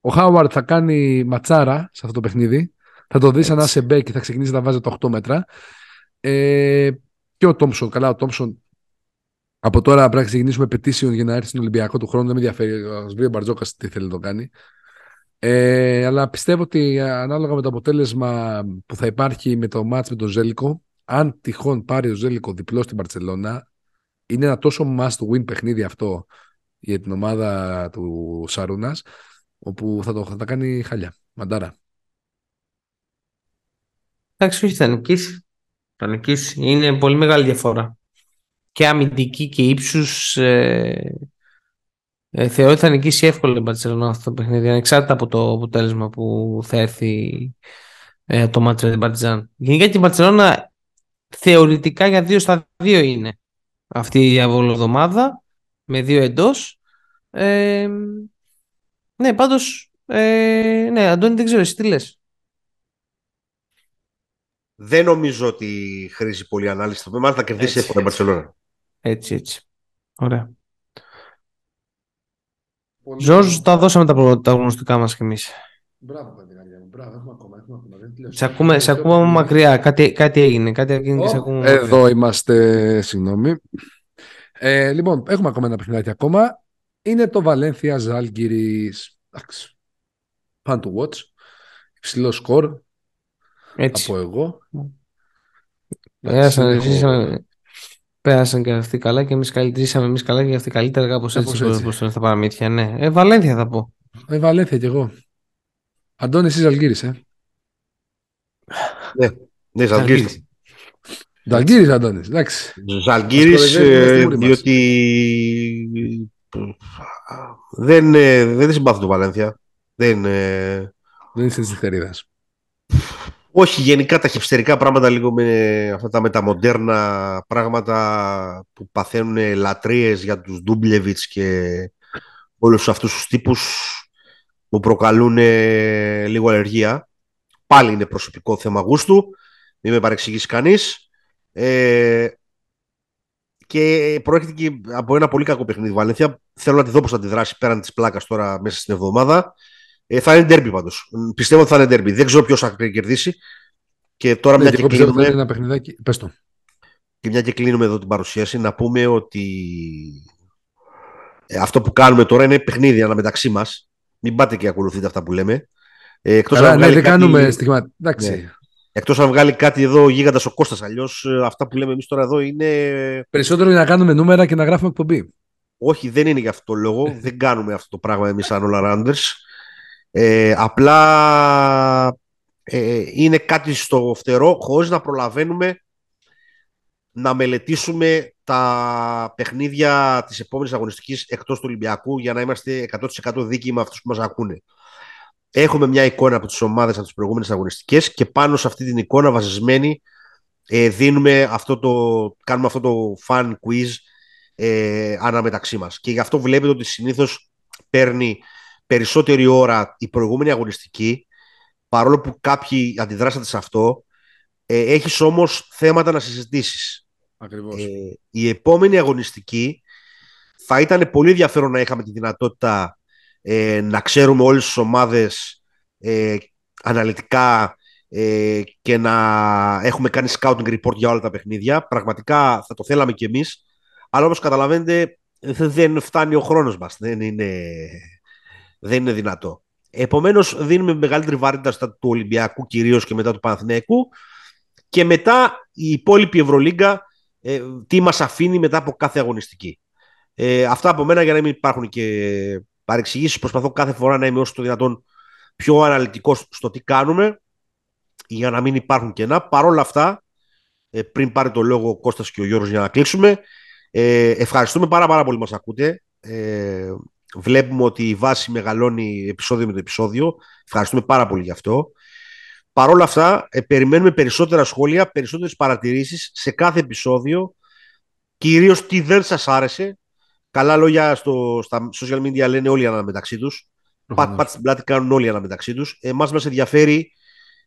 Ο Χάουαρτ θα κάνει ματσάρα σε αυτό το παιχνίδι. Θα το δεις σαν σε μπέκ και θα ξεκινήσει να βάζει τα 8 μέτρα. Ε, και ο Τόμσον, καλά, ο Τόμσον από τώρα πρέπει να ξεκινήσουμε petition για να έρθει στον Ολυμπιακό του χρόνου. Δεν με ενδιαφέρει. Α βρει ο Μπαρτζόκας τι θέλει να το κάνει. Ε, αλλά πιστεύω ότι ανάλογα με το αποτέλεσμα που θα υπάρχει με το μάτς με τον Ζέλικο, αν τυχόν πάρει ο Ζέλικο διπλό στην Παρσελώνα, είναι ένα τόσο must win παιχνίδι αυτό για την ομάδα του Σαρούνας, όπου θα, το, θα τα κάνει χαλιά. Μαντάρα. Εντάξει, όχι, θα νικήσει. Θα νικήσει. Είναι πολύ μεγάλη διαφορά και αμυντική και ύψους ε, ε, θεωρώ ότι θα νικήσει εύκολα η Μπαρτσελόνα αυτό το παιχνίδι ανεξάρτητα από το αποτέλεσμα που θα έρθει ε, το μάτσο με την Παρτιζάν. Γενικά και η Μπαρτσελόνα θεωρητικά για δύο στα δύο είναι αυτή η διαβολοδομάδα με δύο εντός. Ε, ναι, πάντως ε, ναι, Αντώνη δεν ξέρω εσύ τι λες. Δεν νομίζω ότι χρήζει πολύ ανάλυση. Το θέμα θα κερδίσει εύκολα η Μπαρσελόνα. Έτσι, έτσι. Ωραία. Ζώζ, τα δώσαμε τα, τα γνωστικά μας κι εμείς. Μπράβο, Παντεγαλιά μου. Μπράβο, έχουμε ακόμα. Έχουμε ακόμα. Σε ακούμε, σε ακούμε μακριά. Κάτι, κάτι έγινε. Κάτι έγινε και σε ακούμε Εδώ είμαστε, συγγνώμη. Ε, λοιπόν, έχουμε ακόμα ένα παιχνιδάκι ακόμα. Είναι το Βαλένθια Ζάλγκυρης. Εντάξει. Fun to watch. Υψηλό σκορ. Έτσι. Από εγώ. Πέρασαν, Πέρασαν και αυτοί καλά και εμείς καλύτερα. εμείς καλά και αυτοί καλύτερα. Κάπως έτσι, έτσι. Πώς στα παραμύθια. Ναι. Ε, Βαλένθια θα πω. Ε, Βαλένθια κι εγώ. Αντώνη, εσύ Ζαλγκύρη, ε. Ναι, ναι Ζαλγκύρη. Ζαλγκύρη, Αντώνης. Εντάξει. Ζαλγκύρη, ε, διότι δεν, ε, δεν συμπάθω το Βαλένθια. Δεν, δεν είσαι της θερίδα. Όχι, γενικά τα χευστερικά πράγματα λίγο με αυτά τα μεταμοντέρνα πράγματα που παθαίνουν λατρείες για τους Ντούμπλεβιτς και όλους αυτούς τους τύπους που προκαλούν λίγο αλλεργία. Πάλι είναι προσωπικό θέμα γούστου, μην με παρεξηγήσει κανείς. Ε, και προέρχεται και από ένα πολύ κακό παιχνίδι Βαλένθια. Θέλω να τη δω πώς θα αντιδράσει πέραν της πλάκας τώρα μέσα στην εβδομάδα. Ε, θα είναι ντέρμπι πάντως. Πιστεύω ότι θα είναι ντέρμπι. Δεν ξέρω ποιος θα κερδίσει. Και τώρα ναι, μια και κλείνουμε. Ένα παιχνιδάκι. Πες το. Και μια και κλείνουμε εδώ την παρουσίαση, να πούμε ότι ε, αυτό που κάνουμε τώρα είναι παιχνίδι αναμεταξύ μας. Μην πάτε και ακολουθείτε αυτά που λέμε. Ε, εκτός Άρα, ναι, δεν κάτι... κάνουμε στιγμα... Εντάξει. Ναι. Εκτός αν βγάλει κάτι εδώ ο γίγαντας ο Κώστας αλλιώς ε, αυτά που λέμε εμείς τώρα εδώ είναι. Περισσότερο για να κάνουμε νούμερα και να γράφουμε εκπομπή. Όχι, δεν είναι για αυτό το λόγο. <laughs> δεν κάνουμε αυτό το πράγμα εμείς σαν όλα ε, απλά ε, είναι κάτι στο φτερό χωρίς να προλαβαίνουμε να μελετήσουμε τα παιχνίδια της επόμενης αγωνιστικής εκτός του Ολυμπιακού για να είμαστε 100% δίκαιοι με αυτούς που μας ακούνε. Έχουμε μια εικόνα από τις ομάδες από τις προηγούμενες αγωνιστικές και πάνω σε αυτή την εικόνα βασισμένη ε, δίνουμε αυτό το, κάνουμε αυτό το fan quiz ε, ανάμεταξύ μας. Και γι' αυτό βλέπετε ότι συνήθως παίρνει περισσότερη ώρα η προηγούμενη αγωνιστική παρόλο που κάποιοι αντιδράσατε σε αυτό ε, έχεις όμως θέματα να συζητήσεις. Ακριβώς. Ε, η επόμενη αγωνιστική θα ήταν πολύ ενδιαφέρον να είχαμε τη δυνατότητα ε, να ξέρουμε όλες τις ομάδες ε, αναλυτικά ε, και να έχουμε κάνει scouting report για όλα τα παιχνίδια. Πραγματικά θα το θέλαμε κι εμείς. Αλλά όπως καταλαβαίνετε δεν φτάνει ο χρόνος μας. Δεν είναι, δεν είναι δυνατό. Επομένως δίνουμε μεγαλύτερη βαρύτητα στα του Ολυμπιακού κυρίως και μετά του Παναθηναϊκού και μετά η υπόλοιπη Ευρωλίγκα ε, τι μας αφήνει μετά από κάθε αγωνιστική. Ε, αυτά από μένα για να μην υπάρχουν και παρεξηγήσεις. Προσπαθώ κάθε φορά να είμαι όσο το δυνατόν πιο αναλυτικός στο τι κάνουμε για να μην υπάρχουν κενά. Παρ' όλα αυτά, ε, πριν πάρει το λόγο ο Κώστας και ο Γιώργος για να κλείσουμε, ε, ευχαριστούμε πάρα πάρα πολύ μας ακούτε. Ε, βλέπουμε ότι η βάση μεγαλώνει επεισόδιο με το επεισόδιο. Ευχαριστούμε πάρα πολύ γι' αυτό. Παρ' όλα αυτά, ε, περιμένουμε περισσότερα σχόλια, περισσότερες παρατηρήσεις σε κάθε επεισόδιο, κυρίως τι δεν σας άρεσε. Καλά λόγια στο, στα social media λένε όλοι ένα μεταξύ τους. Πατ, πατ στην πλάτη κάνουν όλοι ένα μεταξύ τους. Εμάς μας ενδιαφέρει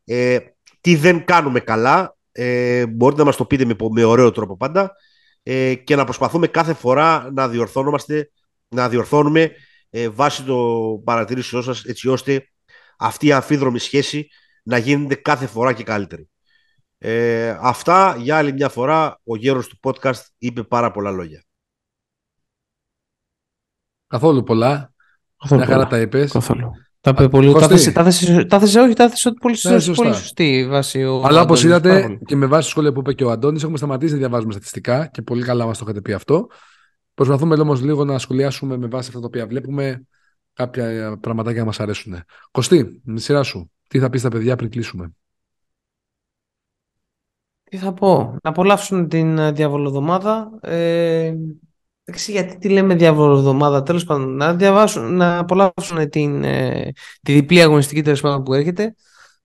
ε, τι δεν κάνουμε καλά. Ε, μπορείτε να μας το πείτε με, με ωραίο τρόπο πάντα ε, και να προσπαθούμε κάθε φορά να διορθώνομαστε, να διορθώνουμε ε, βάσει το παρατηρήσεώ σας έτσι ώστε αυτή η αμφίδρομη σχέση να γίνεται κάθε φορά και καλύτερη. Ε, αυτά για άλλη μια φορά ο γέρος του podcast είπε πάρα πολλά λόγια. Καθόλου πολλά. Καθόλου μια χαρά πολλά. τα είπες. Καθόλου. Τα είπε πολύ. Κωστή. Τα θες- τα θες- τα θες- όχι, τα θες ότι πολύ, Ναι, σωστή, σωστά. πολύ σωστή βάση. Ο Αλλά όπως Αντώνης, πάρα είδατε πολύ. και με βάση το σχόλιο που είπε και ο Αντώνης, έχουμε σταματήσει να διαβάζουμε στατιστικά και πολύ καλά μας το είχατε πει αυτό. Προσπαθούμε όμως λίγο να σχολιάσουμε με βάση αυτά τα οποία βλέπουμε κάποια πραγματάκια να μας αρέσουν. Κωστή, με τη σειρά σου, τι θα πεις στα παιδιά πριν κλείσουμε; Τι θα πω, να απολαύσουν την ε, διαβολοδομάδα. Ε, δεν ξέρω γιατί τη λέμε διαβολοδομάδα, τέλος πάντων, να, διαβάσουν, να απολαύσουν την, ε, τη διπλή αγωνιστική τέλος πάντων που έρχεται.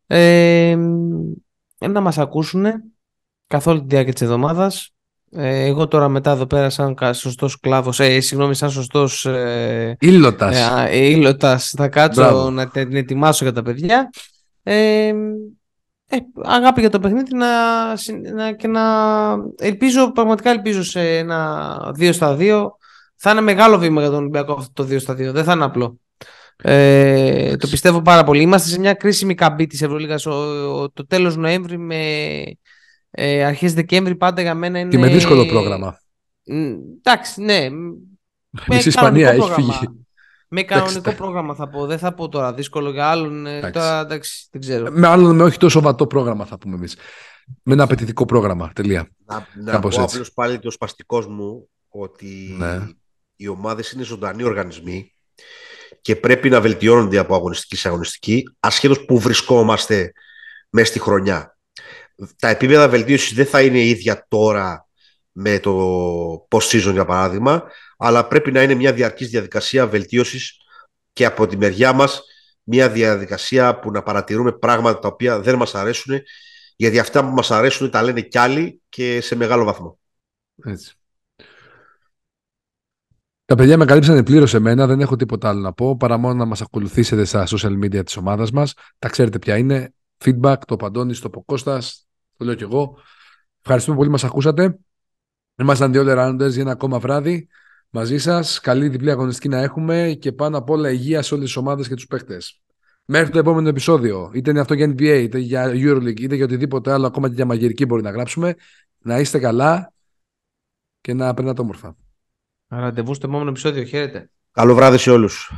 Ε, να μας ακούσουν καθ' όλη τη διάρκεια της εβδομάδας. Ε, εγώ τώρα μετά εδώ πέρα σαν κα- σωστός κλάβος, ε, συγγνώμη, σαν σωστός ε, Ήλωτας. ε, α, ε, ήλωτας, θα κάτσω Μπράβο. να την ετοιμάσω για τα παιδιά. Ε, ε, αγάπη για το παιχνίδι να, συν- να, και να ελπίζω, πραγματικά ελπίζω σε ένα 2 στα 2. Θα είναι μεγάλο βήμα για τον Ολυμπιακό αυτό το 2 στα 2. Δεν θα είναι απλό. Ε, το πιστεύω πάρα πολύ. Είμαστε σε μια κρίσιμη καμπή της Ευρωλίγας. Ο, ο- το τέλος Νοέμβρη με ε, αρχές Δεκέμβρη πάντα για μένα είναι... Και με δύσκολο πρόγραμμα. Μ, Εντάξει, ναι. <laughs> Με Μισή Ισπανία κανονικό έχει πρόγραμμα. φύγει. Με κανονικό Εντάξει. πρόγραμμα θα πω. Δεν θα πω τώρα δύσκολο για άλλον. ε, Εντάξει. Τώρα εντάξει, δεν ξέρω. Με άλλο με όχι τόσο βατό πρόγραμμα θα πούμε εμείς. Με ένα απαιτητικό πρόγραμμα. Τελεία. Να, να Κάπως πω έτσι. απλώς πάλι το σπαστικός μου ότι Ναι. οι ομάδες είναι ζωντανοί οργανισμοί και πρέπει να βελτιώνονται από αγωνιστική σε αγωνιστική ασχέτως που βρισκόμαστε μέσα στη χρονιά. Τα επίπεδα βελτίωσης δεν θα είναι ίδια τώρα με το post-season για παράδειγμα αλλά πρέπει να είναι μια διαρκής διαδικασία βελτίωσης και από τη μεριά μας μια διαδικασία που να παρατηρούμε πράγματα τα οποία δεν μας αρέσουν γιατί αυτά που μας αρέσουν τα λένε κι άλλοι και σε μεγάλο βαθμό. Έτσι. Τα παιδιά με καλύψανε πλήρως εμένα, δεν έχω τίποτα άλλο να πω παρά μόνο να μας ακολουθήσετε στα social media της ομάδας μας. Τα ξέρετε ποια είναι. Feedback, το Παντώνης, το Ποκώστας, το λέω κι εγώ. Ευχαριστούμε πολύ που μας ακούσατε. Ήμασταν δύο rounders για ένα ακόμα βράδυ μαζί σας. Καλή διπλή αγωνιστική να έχουμε και πάνω απ' όλα υγεία σε όλες τις ομάδες και τους παίχτες. Μέχρι το επόμενο επεισόδιο, είτε είναι αυτό για NBA, είτε για Euroleague, είτε για οτιδήποτε άλλο, ακόμα και για μαγειρική μπορεί να γράψουμε. Να είστε καλά και να περνάτε όμορφα. Ραντεβού στο επόμενο επεισόδιο. Χαίρετε. Καλό βράδυ σε όλους.